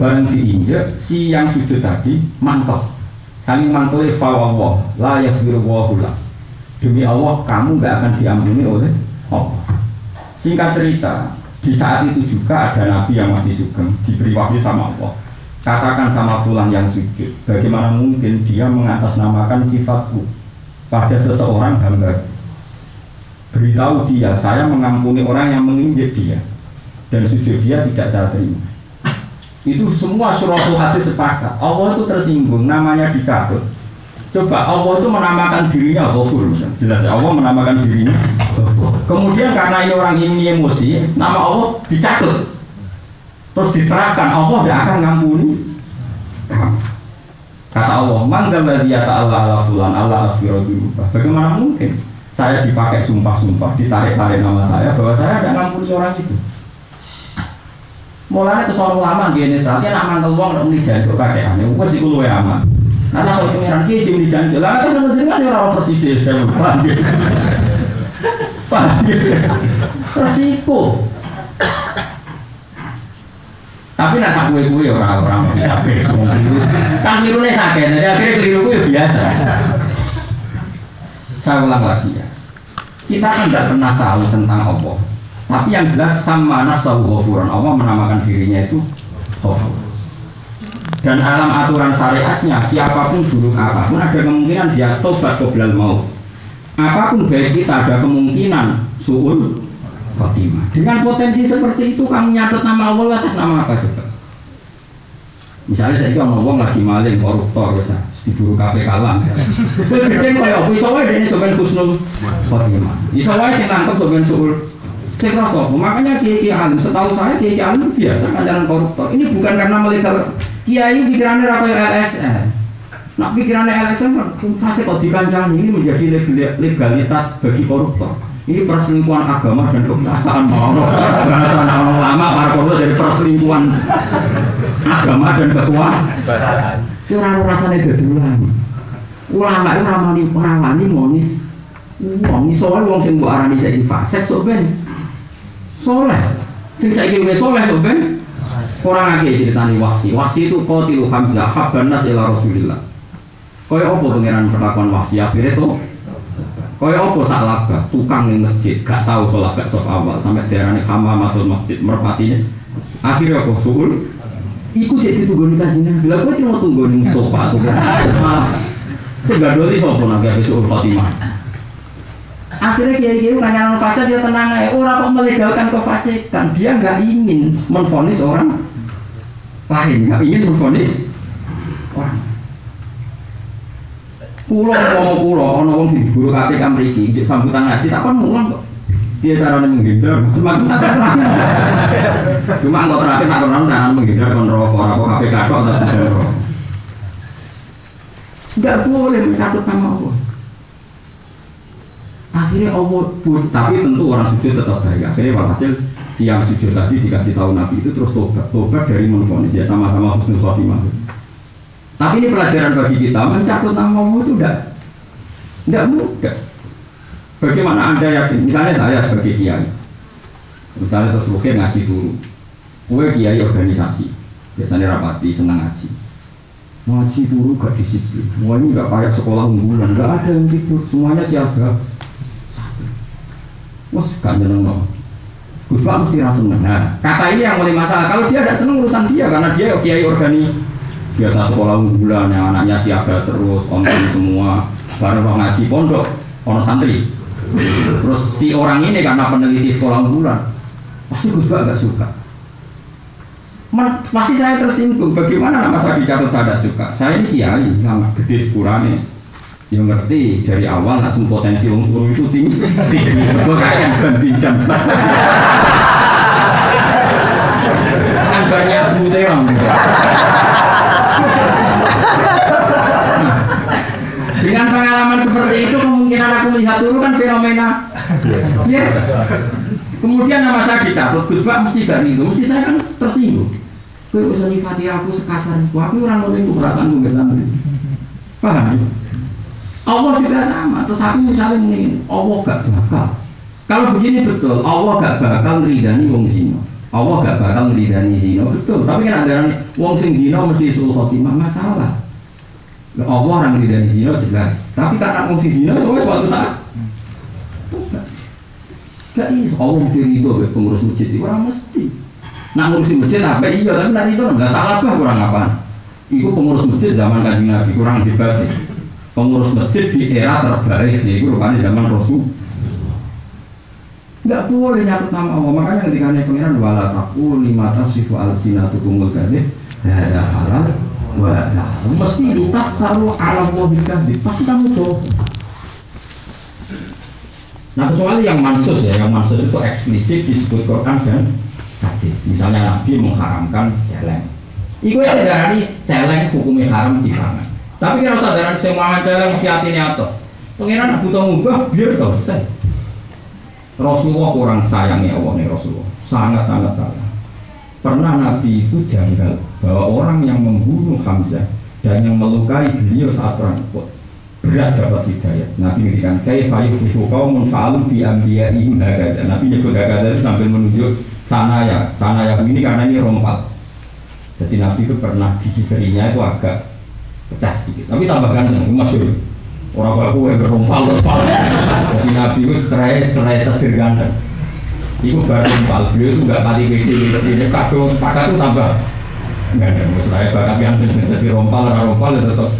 [SPEAKER 1] Bareng diinjek, si yang sujud tadi mantel, saling mantulnya fawawah, la yaghfiru wahulah Demi Allah kamu nggak akan diampuni oleh Allah. Singkat cerita, di saat itu juga ada nabi yang masih sugeng diberi wahyu sama Allah. Katakan sama fulan yang sujud, bagaimana mungkin dia mengatasnamakan sifatku pada seseorang hamba. Beritahu dia, saya mengampuni orang yang menginjek dia dan sujud dia tidak saya terima. Itu semua suratul hadis sepakat. Allah itu tersinggung, namanya dicabut Coba Allah itu menamakan dirinya Ghafur Jelas Allah menamakan dirinya Kemudian karena ini orang ini emosi Nama Allah dicatut Terus diterapkan Allah tidak akan ngampuni. Kata Allah Manggal dia ta'ala ala fulan ala afirudurubah Bagaimana mungkin Saya dipakai sumpah-sumpah Ditarik-tarik nama saya Bahwa saya tidak ngampuni orang itu? Mulanya ke seorang ulama Gini, ternyata nak mantel uang Ini jatuh kakek aneh Wes itu luwe aman. Nah, kalau pengiran kiai jadi janji, lah kan sama dengan orang persis ya, paham gitu, gitu, resiko. Tapi nak sak kue kue orang-orang bisa besok keliru, kan keliru nih sakit, jadi akhirnya keliru kue biasa. Saya ulang lagi ya, kita kan tidak pernah tahu tentang Allah, tapi yang jelas sama nafsu ghafuran Allah menamakan dirinya itu ghafur. Dan alam aturan syariatnya siapa pun buruk apa pun ada kemungkinan dia tobat qoblal mau apa pun baik kita ada kemungkinan suul khotimah dengan potensi seperti itu kamu nyatet nama Allah atas nama apa coba? Misalnya saya juga ngomong lagi maling koruptor bisa diburu KPK lah gede kayak apa? Iso wae dene sampean husnul khotimah iso wae sing nangkep sampean suul saya makanya kiai kiai alim setahu saya kiai kiai alim biasa kan koruptor. Ini bukan karena melegal Kiai pikirannya apa LSM. Nak pikirannya LSM fase kok dikancani ini menjadi legalitas bagi koruptor. Ini perselingkuhan agama dan kekuasaan bahasa orang lama para koruptor jadi perselingkuhan agama dan kekuasaan. Itu orang rasanya gedulan. Ulama itu ramani ramani monis. Wong wae wong sing mbok arani saiki fasik sok ben. Soleh. Sing saiki wis soleh sok ben Orang lagi ceritani wasi. Wasi itu kau tilu Hamzah habban ila Rasulillah. Kau apa pangeran perlakuan wasi akhirnya tuh Kau apa saklaba tukang yang masjid? Gak tahu sholat gak awal sampai daerahnya matul masjid merpatinya. Akhirnya apa? Suul Iku jadi tunggu nih kajian bila gue cuma tunggu nih sofa tuh malah. Segadoli sopo nanti habis suul Fatimah? Akhirnya kiai kiai kanyaran fase dia tenang aja orang kok melegalkan kefasikan dia nggak ingin menfonis orang lain nggak ingin memfonis orang pulau mau pulau ono wong sing guru KPK mriki sambutan ngaji tak kon mulang kok. Dia caranya menghindar cuma nggak terakhir tak kenal cara menghindar kon rokok rokok KPK kok tak bisa rokok. Nggak boleh mencatut nama Allah. Akhirnya Allah tapi tentu orang sujud tetap baik. Akhirnya walhasil siang sujud tadi dikasih tahu Nabi itu terus tobat. Tobat dari menfonis ya sama-sama husnul khotimah tapi ini pelajaran bagi kita mencatut nama Allah itu tidak tidak mudah. Bagaimana anda yakin? Misalnya saya sebagai kiai. Misalnya terus mungkin ngasih guru. Gue kiai organisasi biasanya rapati senang ngaji. Ngaji dulu gak disiplin. Semuanya nggak kayak sekolah unggulan. Nggak ada yang tidur. Semuanya siaga. Mus gak nyeneng Pak mesti rasa seneng. Nah, kata ini yang mulai masalah. Kalau dia tidak seneng urusan dia. Karena dia kiai organi biasa sekolah unggulan yang anaknya siaga terus online semua. Bareng orang ngaji pondok ono santri. Terus si orang ini karena peneliti sekolah unggulan pasti Gus gak suka. Pasti saya tersinggung bagaimana nama saya dicatat saya tidak suka? Saya ini kiai lama gede sepurane. Yang ngerti dari awal langsung potensi turu itu tinggi. Tinggi. Gue kayak ganti [LAUGHS] pandangan seperti itu kemungkinan aku melihat dulu kan fenomena Kemudian nama saya dicabut, Gus Pak mesti gak minum, mesti saya kan tersinggung. Kau usah nyifati aku sekasar itu, aku orang lain perasaan gue bersama. Paham ya? Allah juga sama, terus aku misalnya mendingin, Allah gak bakal. Kalau begini betul, Allah gak bakal ridani wong zino. Allah gak bakal ridani zino, betul. Tapi kan ada wong sing zino mesti sulh khotimah masalah. Allah orang ngeridani zina jelas tapi karena sing zina suatu saat Gak iya, Allah mesti ridho ke pengurus masjid itu orang mesti. Nak ngurusin masjid apa iya, tapi nak itu nggak salah bah kurang apa. Iku pengurus masjid zaman kanjeng Nabi kurang hebat. Pengurus masjid di era terbaik ya, itu rupanya zaman Rasul. Gak boleh nyatut nama Allah, makanya ketika nih pengiran wala taku lima tasifu al sinatu kumul kadeh, ada halal, wala mesti tak taruh alam wabikah, pasti kamu tuh. Nah kecuali yang mansus ya, yang mansus itu eksplisit disebut Quran dan hadis. Misalnya Nabi mengharamkan celeng. Iku ya dari celeng hukumnya haram dipangan. Tapi kalau sadaran saya mangan celeng hati ini atas. Pengiran butuh ngubah biar selesai. Rasulullah kurang sayangnya Allah nih Rasulullah. Sangat-sangat sayang. Pernah Nabi itu janggal bahwa orang yang membunuh Hamzah dan yang melukai beliau saat perang Uhud berat dapat hidayah. Nabi ngendikan kaifa yufihu qaumun fa'alu bi anbiya'ihim hakada. Nabi nyebut itu sambil menunjuk sana ya, sana ya ini karena ini rompal. Jadi Nabi itu pernah gigi serinya itu agak pecah sedikit. Tapi tambah ganteng, masyur. Orang kalau kue berompal rompal. Jadi Nabi itu kerai kerai tegir Itu baru rompal. Beliau itu nggak kali pede ini kado sepakat itu tambah. Ganteng. Saya bakat ganteng jadi rompal, rompal itu tetap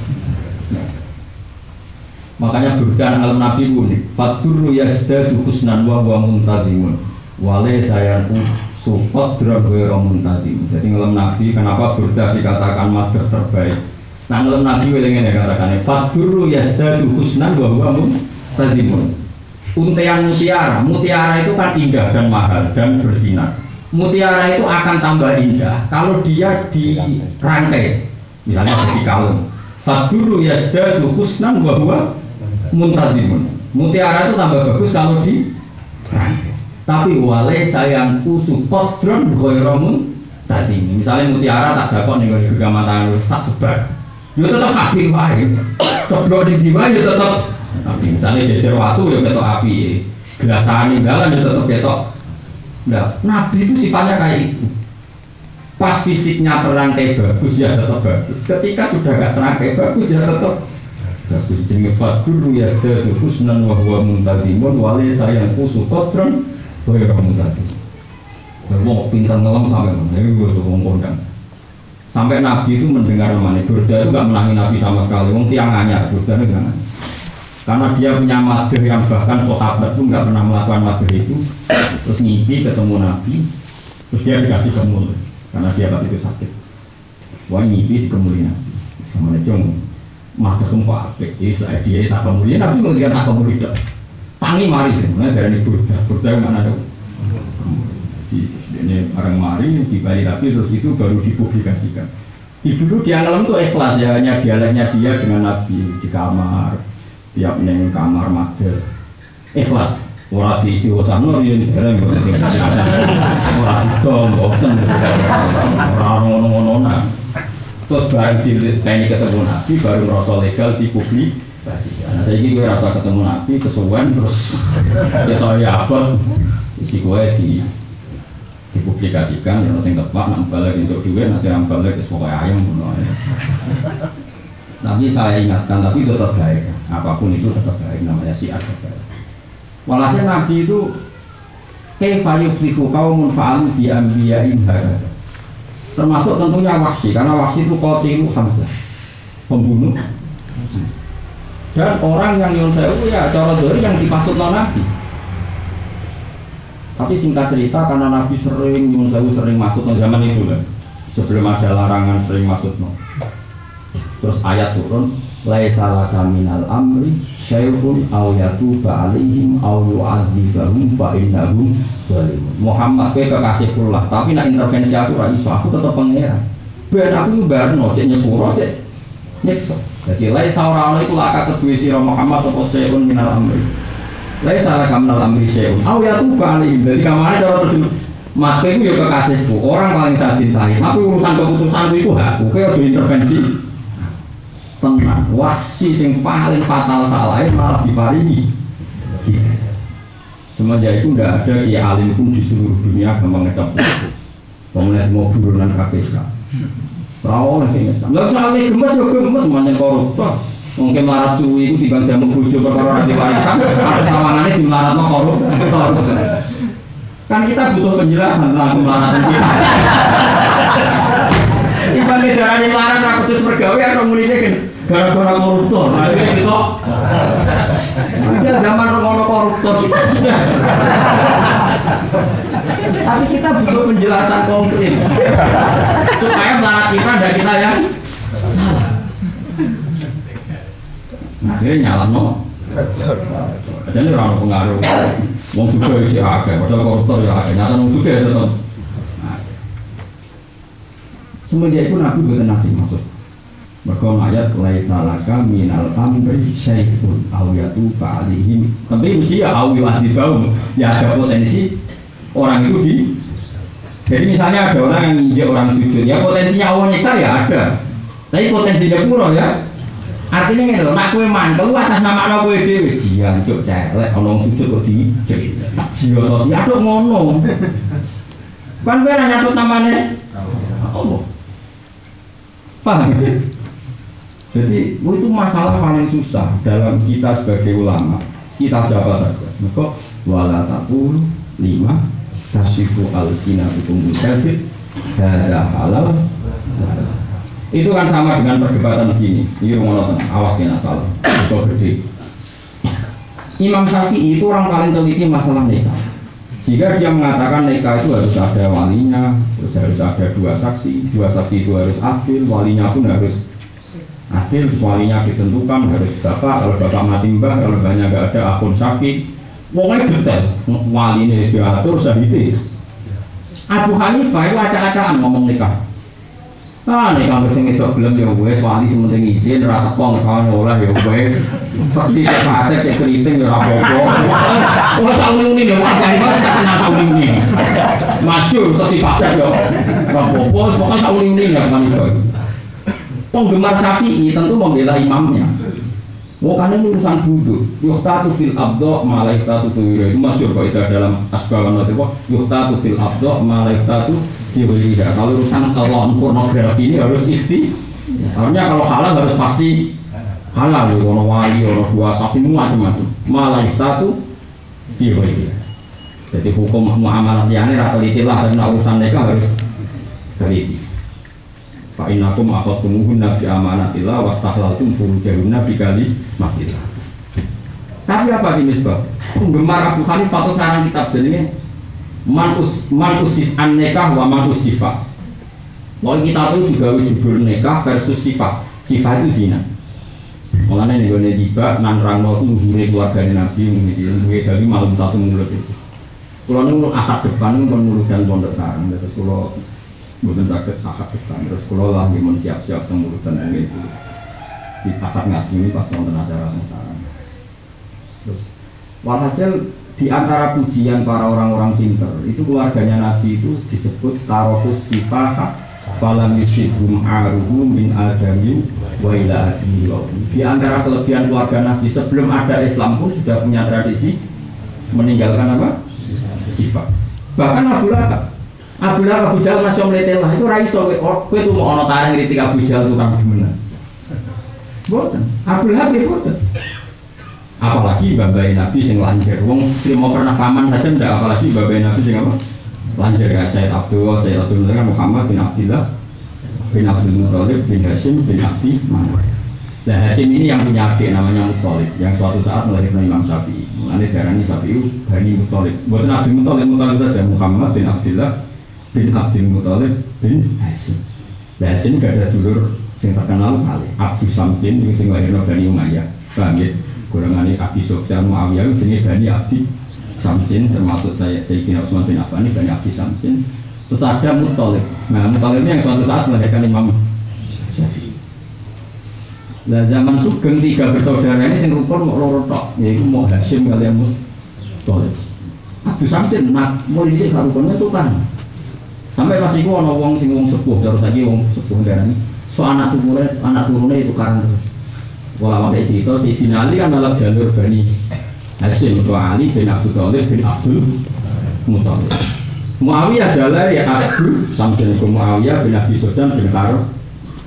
[SPEAKER 1] Makanya berdan alam Nabi pun Fatur yasdadu husnan wa wa muntadimun Wale saya drone wa muntadim Jadi ngelam Nabi kenapa berdah dikatakan madrah terbaik? Nah ngelam Nabi welengnya katakan Fatur yasdadu husnan wa wa muntadimun Untian mutiara, mutiara itu kan indah dan mahal dan bersinar. Mutiara itu akan tambah indah kalau dia dirangkai. Misalnya jadi kalung. Faduru yasdadu husnan wa huwa muntadimun. Mutiara itu tambah bagus kalau di tapi wale sayang usu kodron goyromun tadi misalnya mutiara tak dapat nih gegama tangan tak sebar. Yo tetap api wae. Kodro di bawah yo tetap tapi misalnya jejer waktu yo ketok api gelasan dalam yo tetap ketok. Nah nabi itu sifatnya kayak itu. Pas fisiknya terangkai bagus ya tetap bagus. Ketika sudah gak terangkai bagus ya tetap Bagus. Jenenge fadur ya sedatu husnan wa huwa muntadimun wali sayang kusu kodron Bayar muntadi Dan mau pintar ngelam sampai Ini gue suka kondang Sampai Nabi itu mendengar namanya. Burda itu gak menangi Nabi sama sekali. Wong tiang anyar Burda itu gak Karena dia punya mader yang bahkan sahabat pun gak pernah melakukan mader itu Terus ngipi ketemu Nabi Terus dia dikasih kemul Karena dia pasti itu sakit. Wah ngipi dikemuli Nabi. Sama Necong mata sumpah apik? Jadi saya dia tak kemudian tapi mau dia tak kemudian tangi mari sebenarnya dari ini burda mana ada ini orang mari di Bali tapi terus itu baru dipublikasikan. Di dulu dia ngelam tuh ikhlas ya. Hanya dialeknya dia dengan Nabi di kamar tiap neng kamar mader ikhlas Orang di istiwa sana ya di dalam orang dong bosan orang ngono-ngono terus bareng di ini ketemu Nabi baru merasa legal di publik. Nah, saya ini rasa ketemu Nabi kesuwen terus. Ya tau ya apa? Isi gue di dipublikasikan yang sing tepat nak balik untuk duit nanti balik ke pokoknya ayam tapi saya ingatkan tapi tetap baik. Apa pun itu tetap baik namanya siar terbaik walhasil Nabi itu kaifa yuflihu qaumun fa'alu bi anbiya'in termasuk tentunya Wahsy karena Wahsy itu itu Hamzah pembunuh dan orang yang Yun Sewu ya cara dari yang dipasut Nabi. Tapi singkat cerita karena Nabi sering Yun Sewu sering masuk no zaman itu lah sebelum ada larangan sering masuk terus ayat turun laisa laka minal amri syai'un aw yatuba alaihim aw yu'adzibahum fa innahum zalimun Muhammad kowe kekasih kula tapi nak intervensi aku ra iso aku tetep pangeran ben aku barno cek nyepuro cek nyiksa jadi laisa ora ana iku laka kedue sira Muhammad apa syai'un minal amri Lai salah kamu dalam amri syai'un. Au ya tuh balik. Jadi kemarin cara terjemah Maka itu ya kekasihku, orang paling saya cintai. Tapi urusan keputusanku itu hakku, udah intervensi. Tenang, wahsi sing paling fatal salah malah diparingi. Semenjak itu tidak ada kiai alim pun di seluruh dunia yang mengecap. Pemenang mau buronan KPK. Lagi ngecap. Nggak usah lagi gemes, ya gemes, semuanya koruptor. Mungkin melarat suwi itu tiba jamu bujo perkara nanti warisan, ada tawangannya di melarat no koruptor. Kan kita butuh penjelasan tentang kemelaratan kita. Iban negaranya melarat ra putus mergawe ya muline kan gara-gara koruptor. Nah, ini gitu. Ada zaman ngono koruptor kita sudah. Tapi kita butuh penjelasan konkret supaya melarat kita ada kita yang salah. Akhirnya nyala no. Jadi orang pengaruh. Wong juga itu akeh, padahal koruptor ya akeh. Nyata wong juga ya tetap. Semenjak itu Nabi bukan Nabi maksud. Mereka ayat laisa laka minal amri syai'un aw yatufa. Tapi mesti ya aw yu'adzibahum. Ya ada potensi orang itu di jadi misalnya ada orang yang nginjek orang sujud, ya potensinya Allah nyiksa ya ada. Tapi potensinya pura ya. Artinya gitu, nak kue mantel atas nama nama kue dewi. Jian cuk celek, orang sujud kok di tak siotos. Ya aduh ngono. Kan kue nanya tuh namanya Allah. Paham? Jadi itu masalah paling susah dalam kita sebagai ulama. Kita siapa saja. Maka wala takul lima tasifu al sinatukum musyafid Dada halal. Itu kan sama dengan perdebatan begini. Ini rumah awas ya salah Itu gede. Imam Syafi'i itu orang paling teliti masalah nikah. Jika dia mengatakan nikah itu harus ada walinya, terus harus ada dua saksi, dua saksi itu harus adil, walinya pun harus terus walinya ditentukan harus bapak, kalau bapak mati mbah, kalau banyak nggak ada akun sakit, pokoknya detail, wali ini diatur sahidi. Abu Hanifah itu acak-acakan ngomong nikah. Ah, nih kalau sing itu belum ya wes wali sementing izin rata kong soalnya oleh ya wes. Seperti cek pasek cek keriting ya rapopo. Oh saung ini ya wah jadi mas tak kenal saung ini. Masyur seperti pasek ya rapopo. Pokoknya saung ini ya kan itu. Penggemar Syafi'i tentu membela imamnya. Karena ini urusan duduk. Yuhtatu fil abdo malaikatu fil itu masyur kok itu dalam asbawan nanti kok. Yuhtatu fil abdo malaikatu fil Kalau urusan kelon pornografi ini harus ikhti. Artinya kalau halal harus pasti halal ya. Ono wali, ono dua sapi macam-macam. Malaikatu fil Jadi hukum muamalah yang ini rata lah karena urusan mereka harus teliti. Fa innakum akhadtumuhunna bi amanatillah wastahlaltum furujahunna bi kali matillah. Tapi apa ini sebab? Penggemar Abu Hanifah atau sarang kitab ini man us man usif an nikah wa man kita itu juga judul nikah versus sifat. Sifat itu zina. Mengenai nih gue tiba nan rangno luhure keluarga Nabi luhure dari malam satu mulut itu. Kalau nunggu akad depan dan pondok sarang, terus kalau bukan sakit akad depan terus kalau lah gimana siap-siap dan ini itu. Di akad ngaji ini pas nonton acara sekarang terus walhasil di antara pujian para orang-orang pinter itu keluarganya Nabi itu disebut tarokus sifah falam yushidhum aruhu min adami wa ila di antara kelebihan keluarga Nabi sebelum ada Islam pun sudah punya tradisi meninggalkan apa? sifat bahkan Abu Lahab Abu Lahab Abu Jahal masih omletel lah. Itu raiso kowe tuh mau ono tarang kritik Abu Jahal tukang gimana Boten. Abu Lahab ya boten? Apalagi babai Nabi sing lanjir. Wong mau pernah paman saja ndak apalagi babai Nabi sing apa? Lanjir. Ya Sayyid Abdul Sayyid Abdul Muhammad bin Abdullah bin Abdul Muthalib bin Hashim bin Manaf. Nah Hashim ini yang punya adik namanya Muthalib yang suatu saat melahirkan Imam Syafi'i. Mulanya darah ini Syafi'i Bani Muthalib. Bukan Abdi Muthalib, Muthalib saja Muhammad bin Abdullah bin Abdul Muthalib bin Hashim. Nah, Hashim gak ada dulur sing terkenal kali. Abdul Samsin itu sing lahirno Bani Umayyah. Paham ya? Abi Muawiyah itu Bani Abdi Samsin termasuk saya Sayyidina Utsman bin Affan Bani Abdi Samsin. Terus ada Muthalib. Nah, Muthalib ini yang suatu saat melahirkan Imam. Nah zaman Sugeng tiga bersaudara ini sing rukun mau loro tok, yaitu mau Hashim kalian Toleh. Abdul Samsin nak mulai sih kalau punya tukang. Sampai pas iku ana wong sing wong sepuh, terus lagi wong sepuh darani. So anak turune anak turune itu karang terus. Wala wae cerita si finali kan dalam jalur Bani Hasim itu Ali bin Abu Thalib bin Abdul Muthalib. Muawiyah jalan ya Abu sampai ke Muawiyah bin Abi Sufyan bin Harb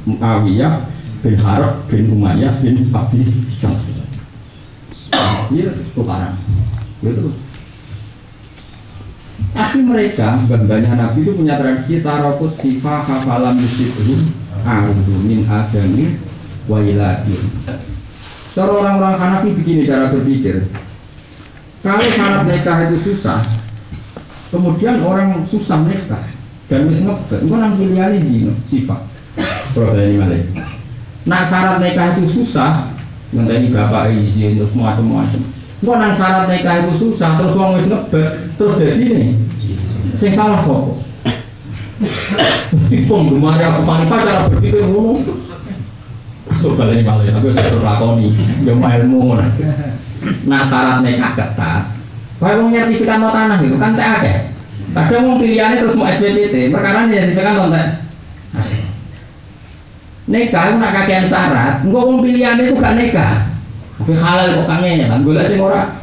[SPEAKER 1] Muawiyah bin Harb bin Umayyah bin Abi Syams. Iya, tukaran. Gitu. Tapi mereka, banyak Nabi itu punya tradisi tarokus sifah hafalam musibun A'udhu min adami wa ilahin Cara orang-orang Hanafi begini cara berpikir. Kalau syarat nikah itu susah Kemudian orang susah nikah Dan wis ngebet, itu nang pilihan zino, sifat Problem ini Nah syarat nikah itu susah Ngenteni bapak izin terus macam-macam Kok nang syarat nikah itu susah terus wong wis ngebet terus jadi ini sing salah sopo Tipung gemar aku Hanifah cara berpikir ngono Coba ini malah tapi udah terlakoni Cuma ilmu Nah syarat nikah ketat Kayak mau nyertifikat no tanah itu kan tak ada. Kadang mau pilihannya terus mau SPPT Perkara no tak Nikah itu nak kakean syarat. Enggak mau pilihannya itu gak nikah. Tapi halal kok kangen ya gue sing ora.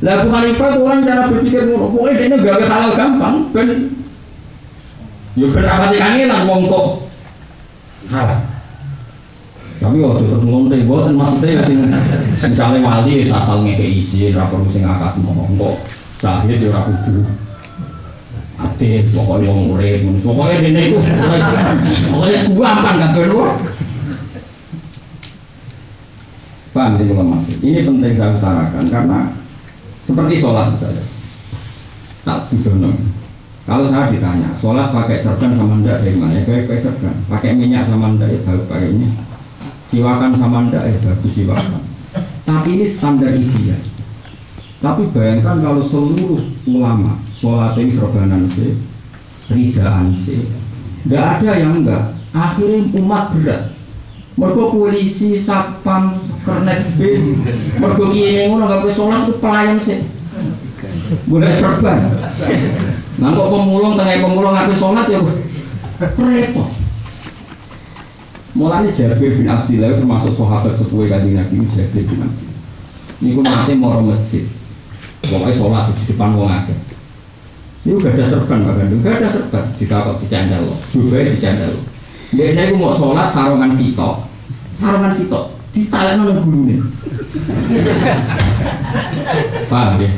[SPEAKER 1] Lah Abu Hanifah itu orang cara berpikir ngono, dia gak halal gampang, ben yo ben rapati kangenan wong kok halal. Tapi waktu terus ngonte buatan maksudnya sing misalnya wali asal ngeke izin, ra perlu sing akad ngomong kok sahid yo ra kudu Ate, pokoknya wong urip, pokoknya dene iku pokoknya gampang gak perlu. Paham ini kalau masih. Ini penting saya utarakan karena seperti sholat saja. Tak didono. Kalau saya ditanya, sholat pakai serban sama ndak dari mana? Ya pakai serban. Pakai minyak sama ndak ya bagus pakainya. Siwakan sama ndak ya bagus siwakan. Tapi ini standar ideal. Tapi bayangkan kalau seluruh ulama sholat ini serbanan sih, ridaan sih, nggak ada yang enggak. Akhirnya umat berat mergo polisi satpam kernet bis. Mergo kiye ngono gak bisa sholat itu pelayan sih. Boleh serban. Kok pemulung tengah pemulung ngaku sholat ya repot. Mulanya Jabir bin Abdillah termasuk sahabat sepuh kali Nabi Jabir bin Abdillah. Ini pun nanti mau masjid. Pokoknya sholat di depan wong akeh. Ini gak ada serban Pak Gandung, gak ada serban. Ditakut dicandal juga dicandal dia ini mau sholat sarongan sitok sarongan sitok ditalek nang gurune. Paham ya?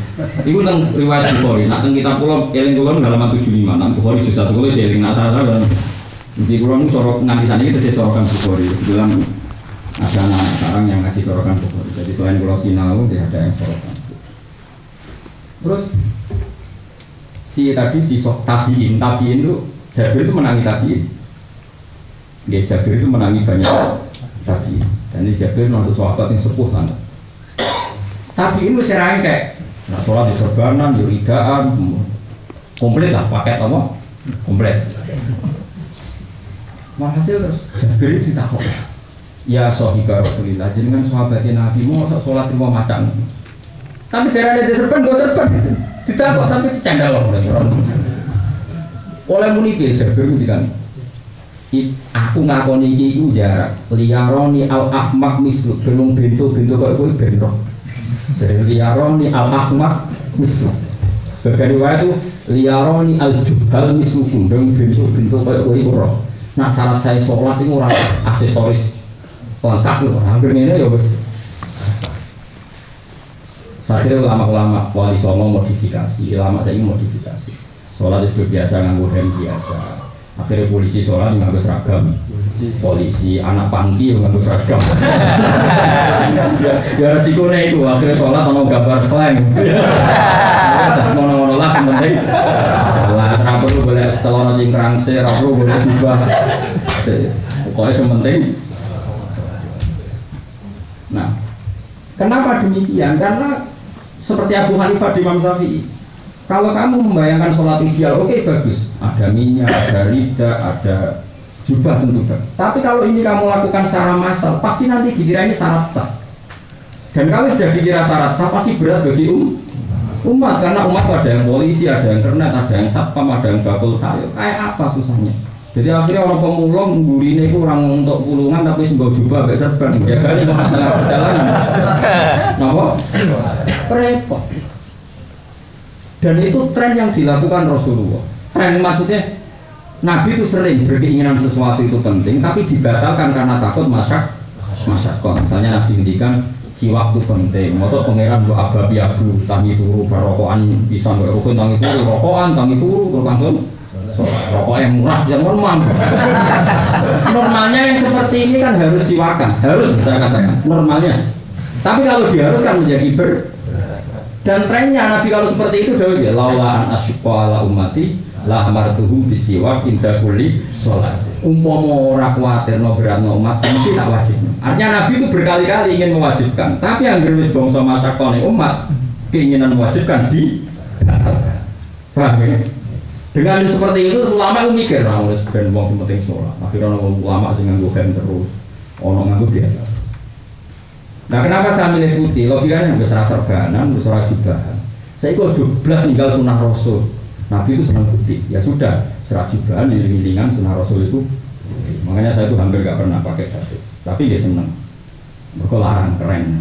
[SPEAKER 1] Iku teng riwayat Bukhari, nak teng kitab kula eling kula halaman 75, nang Bukhari juz 1 kula eling nak salah dan di kula nu sorok nganti itu saya sorokan Bukhari. Kebetulan ada anak sekarang yang ngasih sorokan Bukhari. Jadi selain kula sinau, dia ada yang sorokan. Terus si tadi si sok tabiin, tabiin itu Jabir itu menangi tabiin. Dia Jabir itu menangi banyak tapi dan ini Jabir masuk sahabat yang sepuh sana tapi ini masih kayak nah sholat di serbanan, yuridaan komplit lah paket apa? Komplit. Walhasil terus. Jabir ditakut. Ya sohibah Rasulillah kan sahabatnya Nabi mau sholat di rumah macam tapi daerah ada serban gue serban ditakut tapi oleh orang oleh munifil Jabir itu kan aku ngakoni iki iku jarak liyaroni al ahmak mislu. Belum bintu-bintu kok kowe ben roh liyaroni al ahmak mislu. Sebagai riwayat itu liyaroni al juhal mislu. Belum bintu-bintu kok kowe roh nah syarat saya sholat itu orang aksesoris lengkap loh hampir ini ya bos saya ulama-ulama wali songo modifikasi. Ulama saya modifikasi. Sholat itu biasa nganggur biasa akhirnya polisi sholat nggak seragam polisi anak panti nggak seragam ya, ya resikonya itu akhirnya sholat sama gambar slang ngono-ngono lah penting. Lah kenapa perlu boleh telur cingkrang sih perlu boleh juga pokoknya sementing nah kenapa demikian? Karena seperti Abu Hanifah di Imam Syafi'i kalau kamu membayangkan sholat ideal, oke okay, bagus. Ada minyak, ada rida, ada jubah tentu. Tapi kalau ini kamu lakukan secara massal, pasti nanti dikira ini syarat sah. Dan kalau sudah dikira syarat sah, pasti berat bagi um, Umat karena umat ada yang polisi, ada yang kernet, ada yang satpam, ada yang bakul sayur. Kayak apa susahnya? Jadi akhirnya orang pemulung gurine itu orang untuk pulungan tapi sungguh jubah gak serban jaga ini orang tengah perjalanan. [LAUGHS] Kenapa? Repot. Dan itu tren yang dilakukan Rasulullah. Tren maksudnya Nabi itu sering berkeinginan sesuatu itu penting tapi dibatalkan karena takut masak masak Misalnya Nabi ngendikan si waktu penting. Maksud pangeran bu ababi abu tangi turu barokokan bisa nggak rukun tangi turu rokokan tangi turu terus langsung rokok yang murah yang normal normalnya yang seperti ini kan harus siwakan harus saya katakan normalnya tapi kalau diharuskan menjadi ber dan trennya Nabi kalau seperti itu dahulu ya laulaan asyqa ala ummati la amartuhum bisiwak indah kuli sholat umpama ora kuatir no berat no umat mesti tak wajib artinya Nabi itu berkali-kali ingin mewajibkan tapi yang gerwis bangsa masakone umat keinginan mewajibkan di paham ya? Dengan seperti itu ulama itu mikir nah wis ben penting sholat. Akhirnya ulama sing nganggo terus, ono nganggo biasa. Nah kenapa saya milih putih? Logikanya nggak serasa serbanan, nggak serasa jubahan. Saya kok jublas tinggal sunnah rasul. Nabi itu senang putih. Ya sudah, serah jubahan, iling-ilingan sunnah rasul itu. Makanya saya itu hampir nggak pernah pakai batik. Tapi dia senang. Mereka larang keren.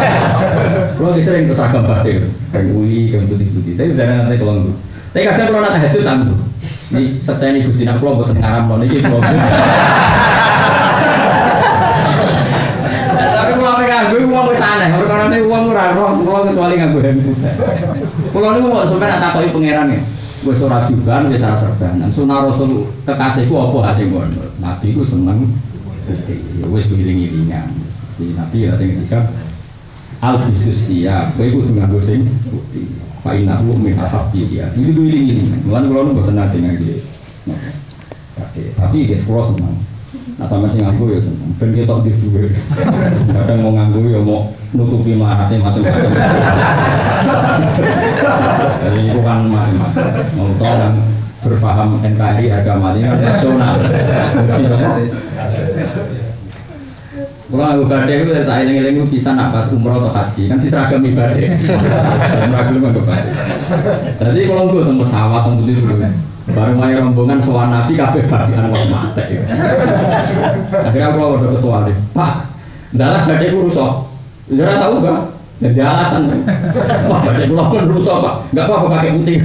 [SPEAKER 1] [LAUGHS] Kalau sering kesagam batik, kayak UI, kayak putih-putih. Tapi jangan nanti kalau tapi kadang kalau nak tahajud tangguh. Ini selesai nih gusti nak pulau buat ngaram ini [LAUGHS] pulau. Tapi kalau apa nganggu uang wis ini uang murah roh pulau kecuali nganggu handphone. Pulau ini mau sampai nak takoi pangeran ya. Gue surat juga, gue salah serbanan. Sunnah Rasul kekasihku apa hati gue? Nabi ku seneng. Ya wis giling-gilingan. Jadi Nabi ya tinggal al bisusia. Gue kudu nganggo sing. Pak Inahu min di sih. Ini gue ini ini. Mulan kalau tenang dengan dia. Tapi dia sekolah senang. Nah sama sih nganggu ya senang. Ben kita di juga. Kadang mau nganggu ya mau nutupi marahnya macam-macam. Jadi itu kan macam-macam. Mau tahu kan berpaham NKRI agama ini kan nasional. Kalau aku badai itu tak eling-eling bisa nak pas umroh atau haji kan diseragam ibadah. Nggak badai. Jadi kalau gue tunggu pesawat tunggu dulu. Baru main rombongan soal nabi kafe bagian was mate. Akhirnya aku udah ketua deh. Pak, dalam badai gue rusak. Udah tahu gak? Jadi alasan Wah, badai gue pun rusak pak. Gak apa-apa pakai putih.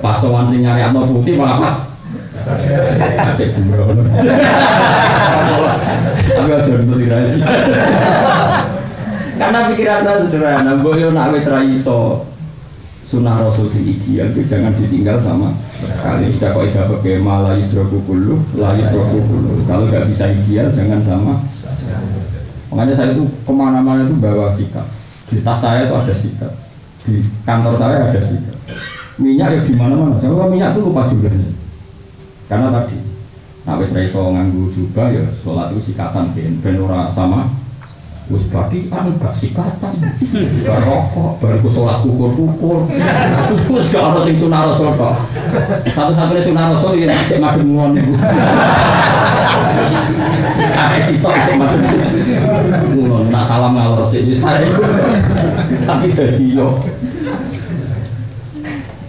[SPEAKER 1] Pas soal sing nyari apa putih malah pas Adek sembrono. Tapi aja rahasia. Karena pikiran saya sederhana, boyo nak wis ra iso sunah rasul sing ideal itu jangan ditinggal sama sekali. Sudah kok tidak pakai malah hidroku kulu layu kulu kalau nggak bisa ideal jangan sama makanya saya itu ke mana-mana itu bawa sikap. Di tas saya itu ada sikap. Di kantor saya ada sikap. Minyak ya di mana-mana. Saya minyak itu lupa jumlahnya karena tadi nah wis iso nganggu juga ya sholat itu sikatan ben ben ora sama wis badi kan gak sikatan. Rokok baru ku sholat kukur-kukur. Wis gak ono sing sunah rasul kok satu-satunya sunah rasul ya cek madem ngon iku sampai sitok cek madem ngon nak salam ngalor sih wis tapi dadi yo.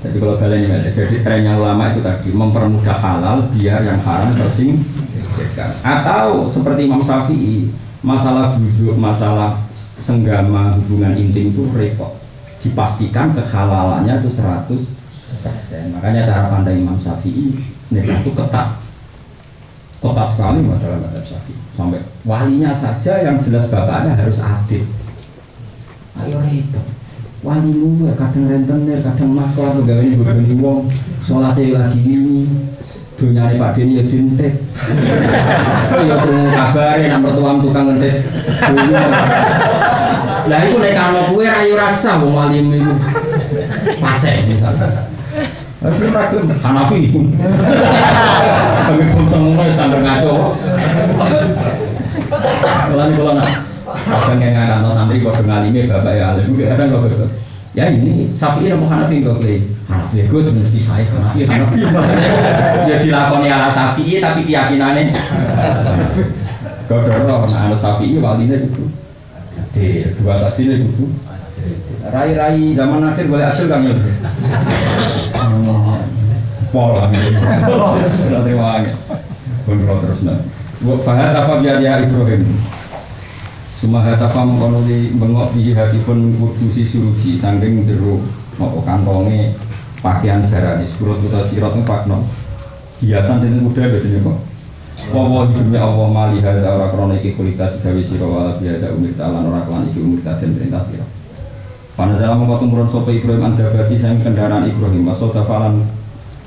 [SPEAKER 1] Jadi kalau kalian ini jadi trennya ulama itu tadi mempermudah halal biar yang haram tersingkirkan. Atau seperti Imam Syafi'i, masalah duduk, masalah senggama hubungan intim itu repot. Dipastikan kehalalannya itu 100%. Makanya cara pandang Imam Syafi'i nikah itu ketat. Ketat sekali dalam mazhab Syafi'i. Sampai walinya saja yang jelas bapaknya harus adil. Ayo repot wali lu ya kadang rentenir kadang masalah pegawai ini begini wong sholatnya lagi ini dunia ini pak ini ya dintet [LAUGHS] ya tuh kabarin nomor tuang tukang ngedet lah itu nek kalau kue rayu rasa wong wali itu pase misalnya. Tapi ragam Hanafi kami pun semua sampai ngaco. Kalau ini kalau kadang yang nggak santri kau dengalimi bapak ya alim kadang kau betul ya ini sapi mau hanafi kau beli hanafi gue mesti saya hanafi hanafi ya dilakoni ala sapi tapi keyakinannya kau dorong nah anak sapi walinya itu dua saksi itu Rai-rai zaman akhir boleh hasil kan ya. Pola Tidak terima lagi. Kontrol terus nah. Wa fahat apa biar ya Ibrahim. Suma hatafa mengkono di bengok hati pun kudusi suruji sangking deru mau kantonge pakaian jarani surut uta sirot pakno hiasan sing kuda biasanya kok Wawa hidupnya Allah mali hada ora krona iki kulita digawe sira wala biada umir talan ora kelan iki umir den perintah sira. Dalam mengko tumurun sapa Ibrahim andabati sang kendaraan Ibrahim. Maksud dafalan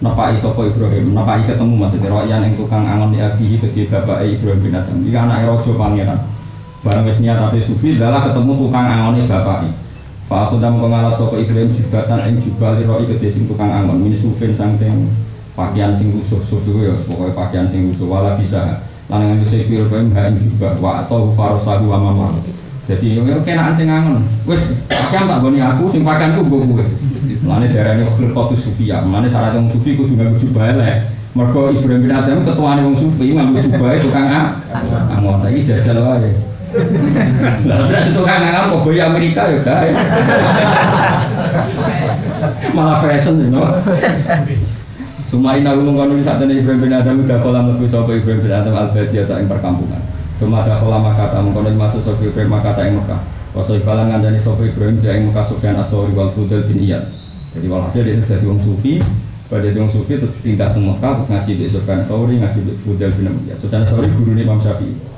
[SPEAKER 1] nepai sapa Ibrahim? Nepai ketemu maksudnya royan yang tukang angon di abihi kedhi bapak Ibrahim bin Adam. Iki anake raja pangeran bareng wis niatake sufi dalah ketemu tukang angone bapake Fa aku dam ngalat sapa Ibrahim jubatan ing jubal roi kedhi sing tukang angon min sufin saking pakaian sing usuh susu ya pokoknya pakaian sing usuh wala bisa. Lanang itu saya kira pengen gak juga wa atau farosahu wa mama jadi yang kenaan sing angon. Wes pakaian tak goni aku sing pakaianku gue gue Lane darahnya khilqatu sufia, lane syarat wong sufi kudu nganggo jubah elek. Mergo Ibrahim bin Adam ketuane wong sufi nganggo jubah tukang ah. Angon. Saiki jajal wae. Lah beras tukang angon kok boy Amerika ya gawe. Malah fashion know. Cuma ina gunung kono saat ini Ibrahim bin Adam udah kolam lebih sopo Ibrahim bin Adam al atau yang perkampungan. Cuma ada kolam makata mengkono masuk sopo Ibrahim makata yang Mekah. Wasoi balang ngandani sopo Ibrahim dia yang Mekah Sufyan Asori wal Fudel bin Iyad. Jadi walhasil dia jadi wong sufi, pada dia wong sufi terus pindah ke Mekah terus ngaji di Sufyan Asori ngaji di Fudel bin Iyad. Sufyan Asori guru Imam Syafi'i.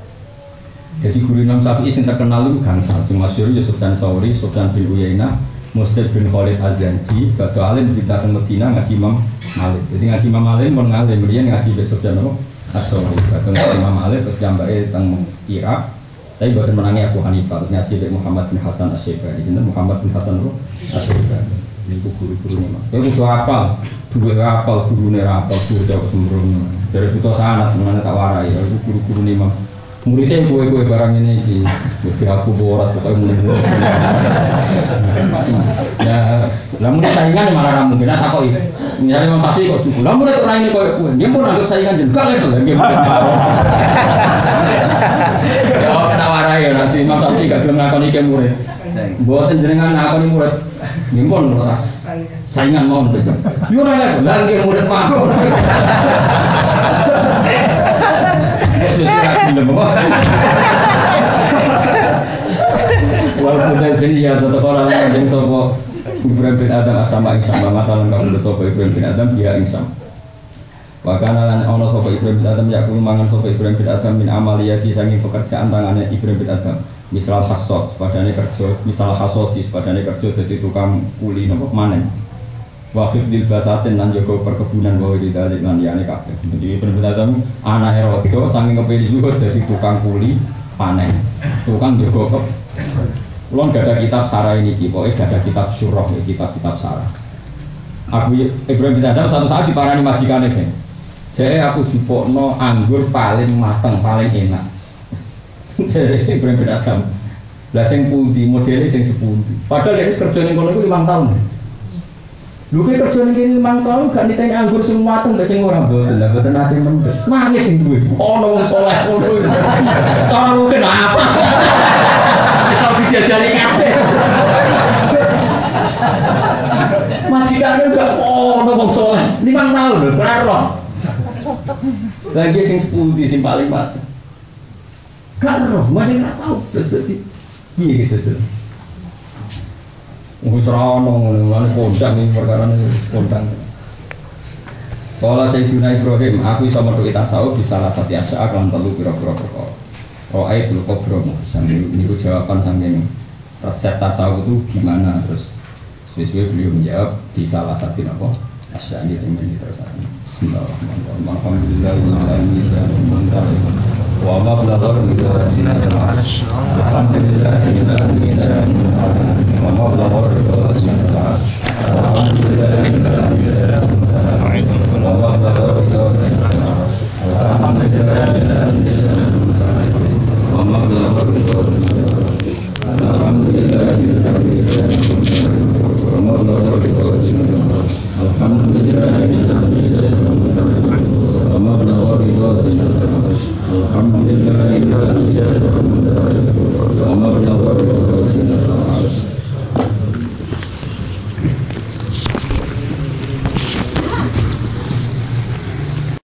[SPEAKER 1] Jadi guru Imam Syafi'i yang terkenal itu gangsal. Cuma masyhur ya Sufyan Asori, Sufyan bin Uyainah, Muslim bin Khalid Azanji, Batu Alim pindah ke Medina ngaji Imam Malik. Jadi ngaji Imam Malik mau ngalim, dia ngaji jam apa? Asori. Batu ngaji Imam Malik terus jambake tentang Irak. Tapi bukan menangi Abu Hanifah, terus ngaji Bek Muhammad bin Hasan Asyibani. Jadi Muhammad bin Hasan apa? Asyibani. Ini guru-guru nih mah. Ya kudu apal, dua apal, guru nih apal, dua jauh sembrono. Dari butuh sanat, mana tak warai. Ya guru-guru nih mah. Muridnya kue kue barang ini di, di aku boras pokoknya mulai Ya, namun saingan malah ramu kita tak koi. Misalnya memang pasti kok cukup. Namun itu orang ini koi kue, dia pun anggap saingan jadi gak itu lagi. Ya, kata warai ya nanti mas Safi gak belum ngakoni ke murid. Buat jenengan ngakoni murid, dia pun ras saingan mau betul. Yo ora lagi murid mau. Walaupun dari ya tetap orang yang sopo Ibrahim bin Adam asama ing sama mata lengkap untuk sopo Ibrahim bin Adam dia ing sama. Wakana lan ono sopo Ibrahim bin Adam yakul mangan sopo Ibrahim bin Adam min amaliyati sangi pekerjaan tangannya Ibrahim bin Adam. Misal hasot, sepadane kerja, misal hasoti, sepadane kerja jadi tukang kuli nopo manen. Wafif dil basatin lan joko perkebunan bahwa di dalik lan kabeh. Jadi bin Adam anak erodo saking kepilih juga jadi tukang kuli panen, tukang ke Kulon gak ada kitab sarah ini, pokoknya gak ada kitab surah, ya, kitab-kitab sarah. Aku Ibrahim bin Adam satu saat diparani majikan ini. Jadi aku jupokno anggur paling mateng, paling enak. [LAUGHS] Jadi Ibrahim bin Adam. Lah sing pundi, modelnya sing sepundi. Padahal dia kerja ning kono iku 5 tahun. Lu kayak kerja ning kene 5 tahun gak niteni anggur sing mateng gak sing ora mboten. Lah mboten ate mendhet. Nangis sing duwe. Ono wong saleh ngono. Cara lu kenapa? Kita bisa jadi kabeh. Majikan gak ono wong saleh. 5 tahun lho, benar loh. Lagi sing sepundi sing paling mateng. Gak roh, masih gak tahu. Terus dadi piye gitu. Wis ora ono ngono, lan kondang iki perkara kondang. Kala Sayyidina Ibrahim, aku iso metu tasawuf bisa salah satu asya kan telu pira-pira perkara. Oh ayat dulu kobro sambil niku jawaban sambil resep tasawuf itu gimana terus sesuai beliau menjawab di salah satu apa asya terus Bismillahirrahmanirrahim. ومبلغ العرش الحمد لله إله الإنسان ومبلغ العرش الحمد لله إله الإنسان ومبلغ العرش الحمد لله إله الإنسان ومبلغ العرش الحمد لله إله الإنسان ومبلغ العرش الحمد لله إله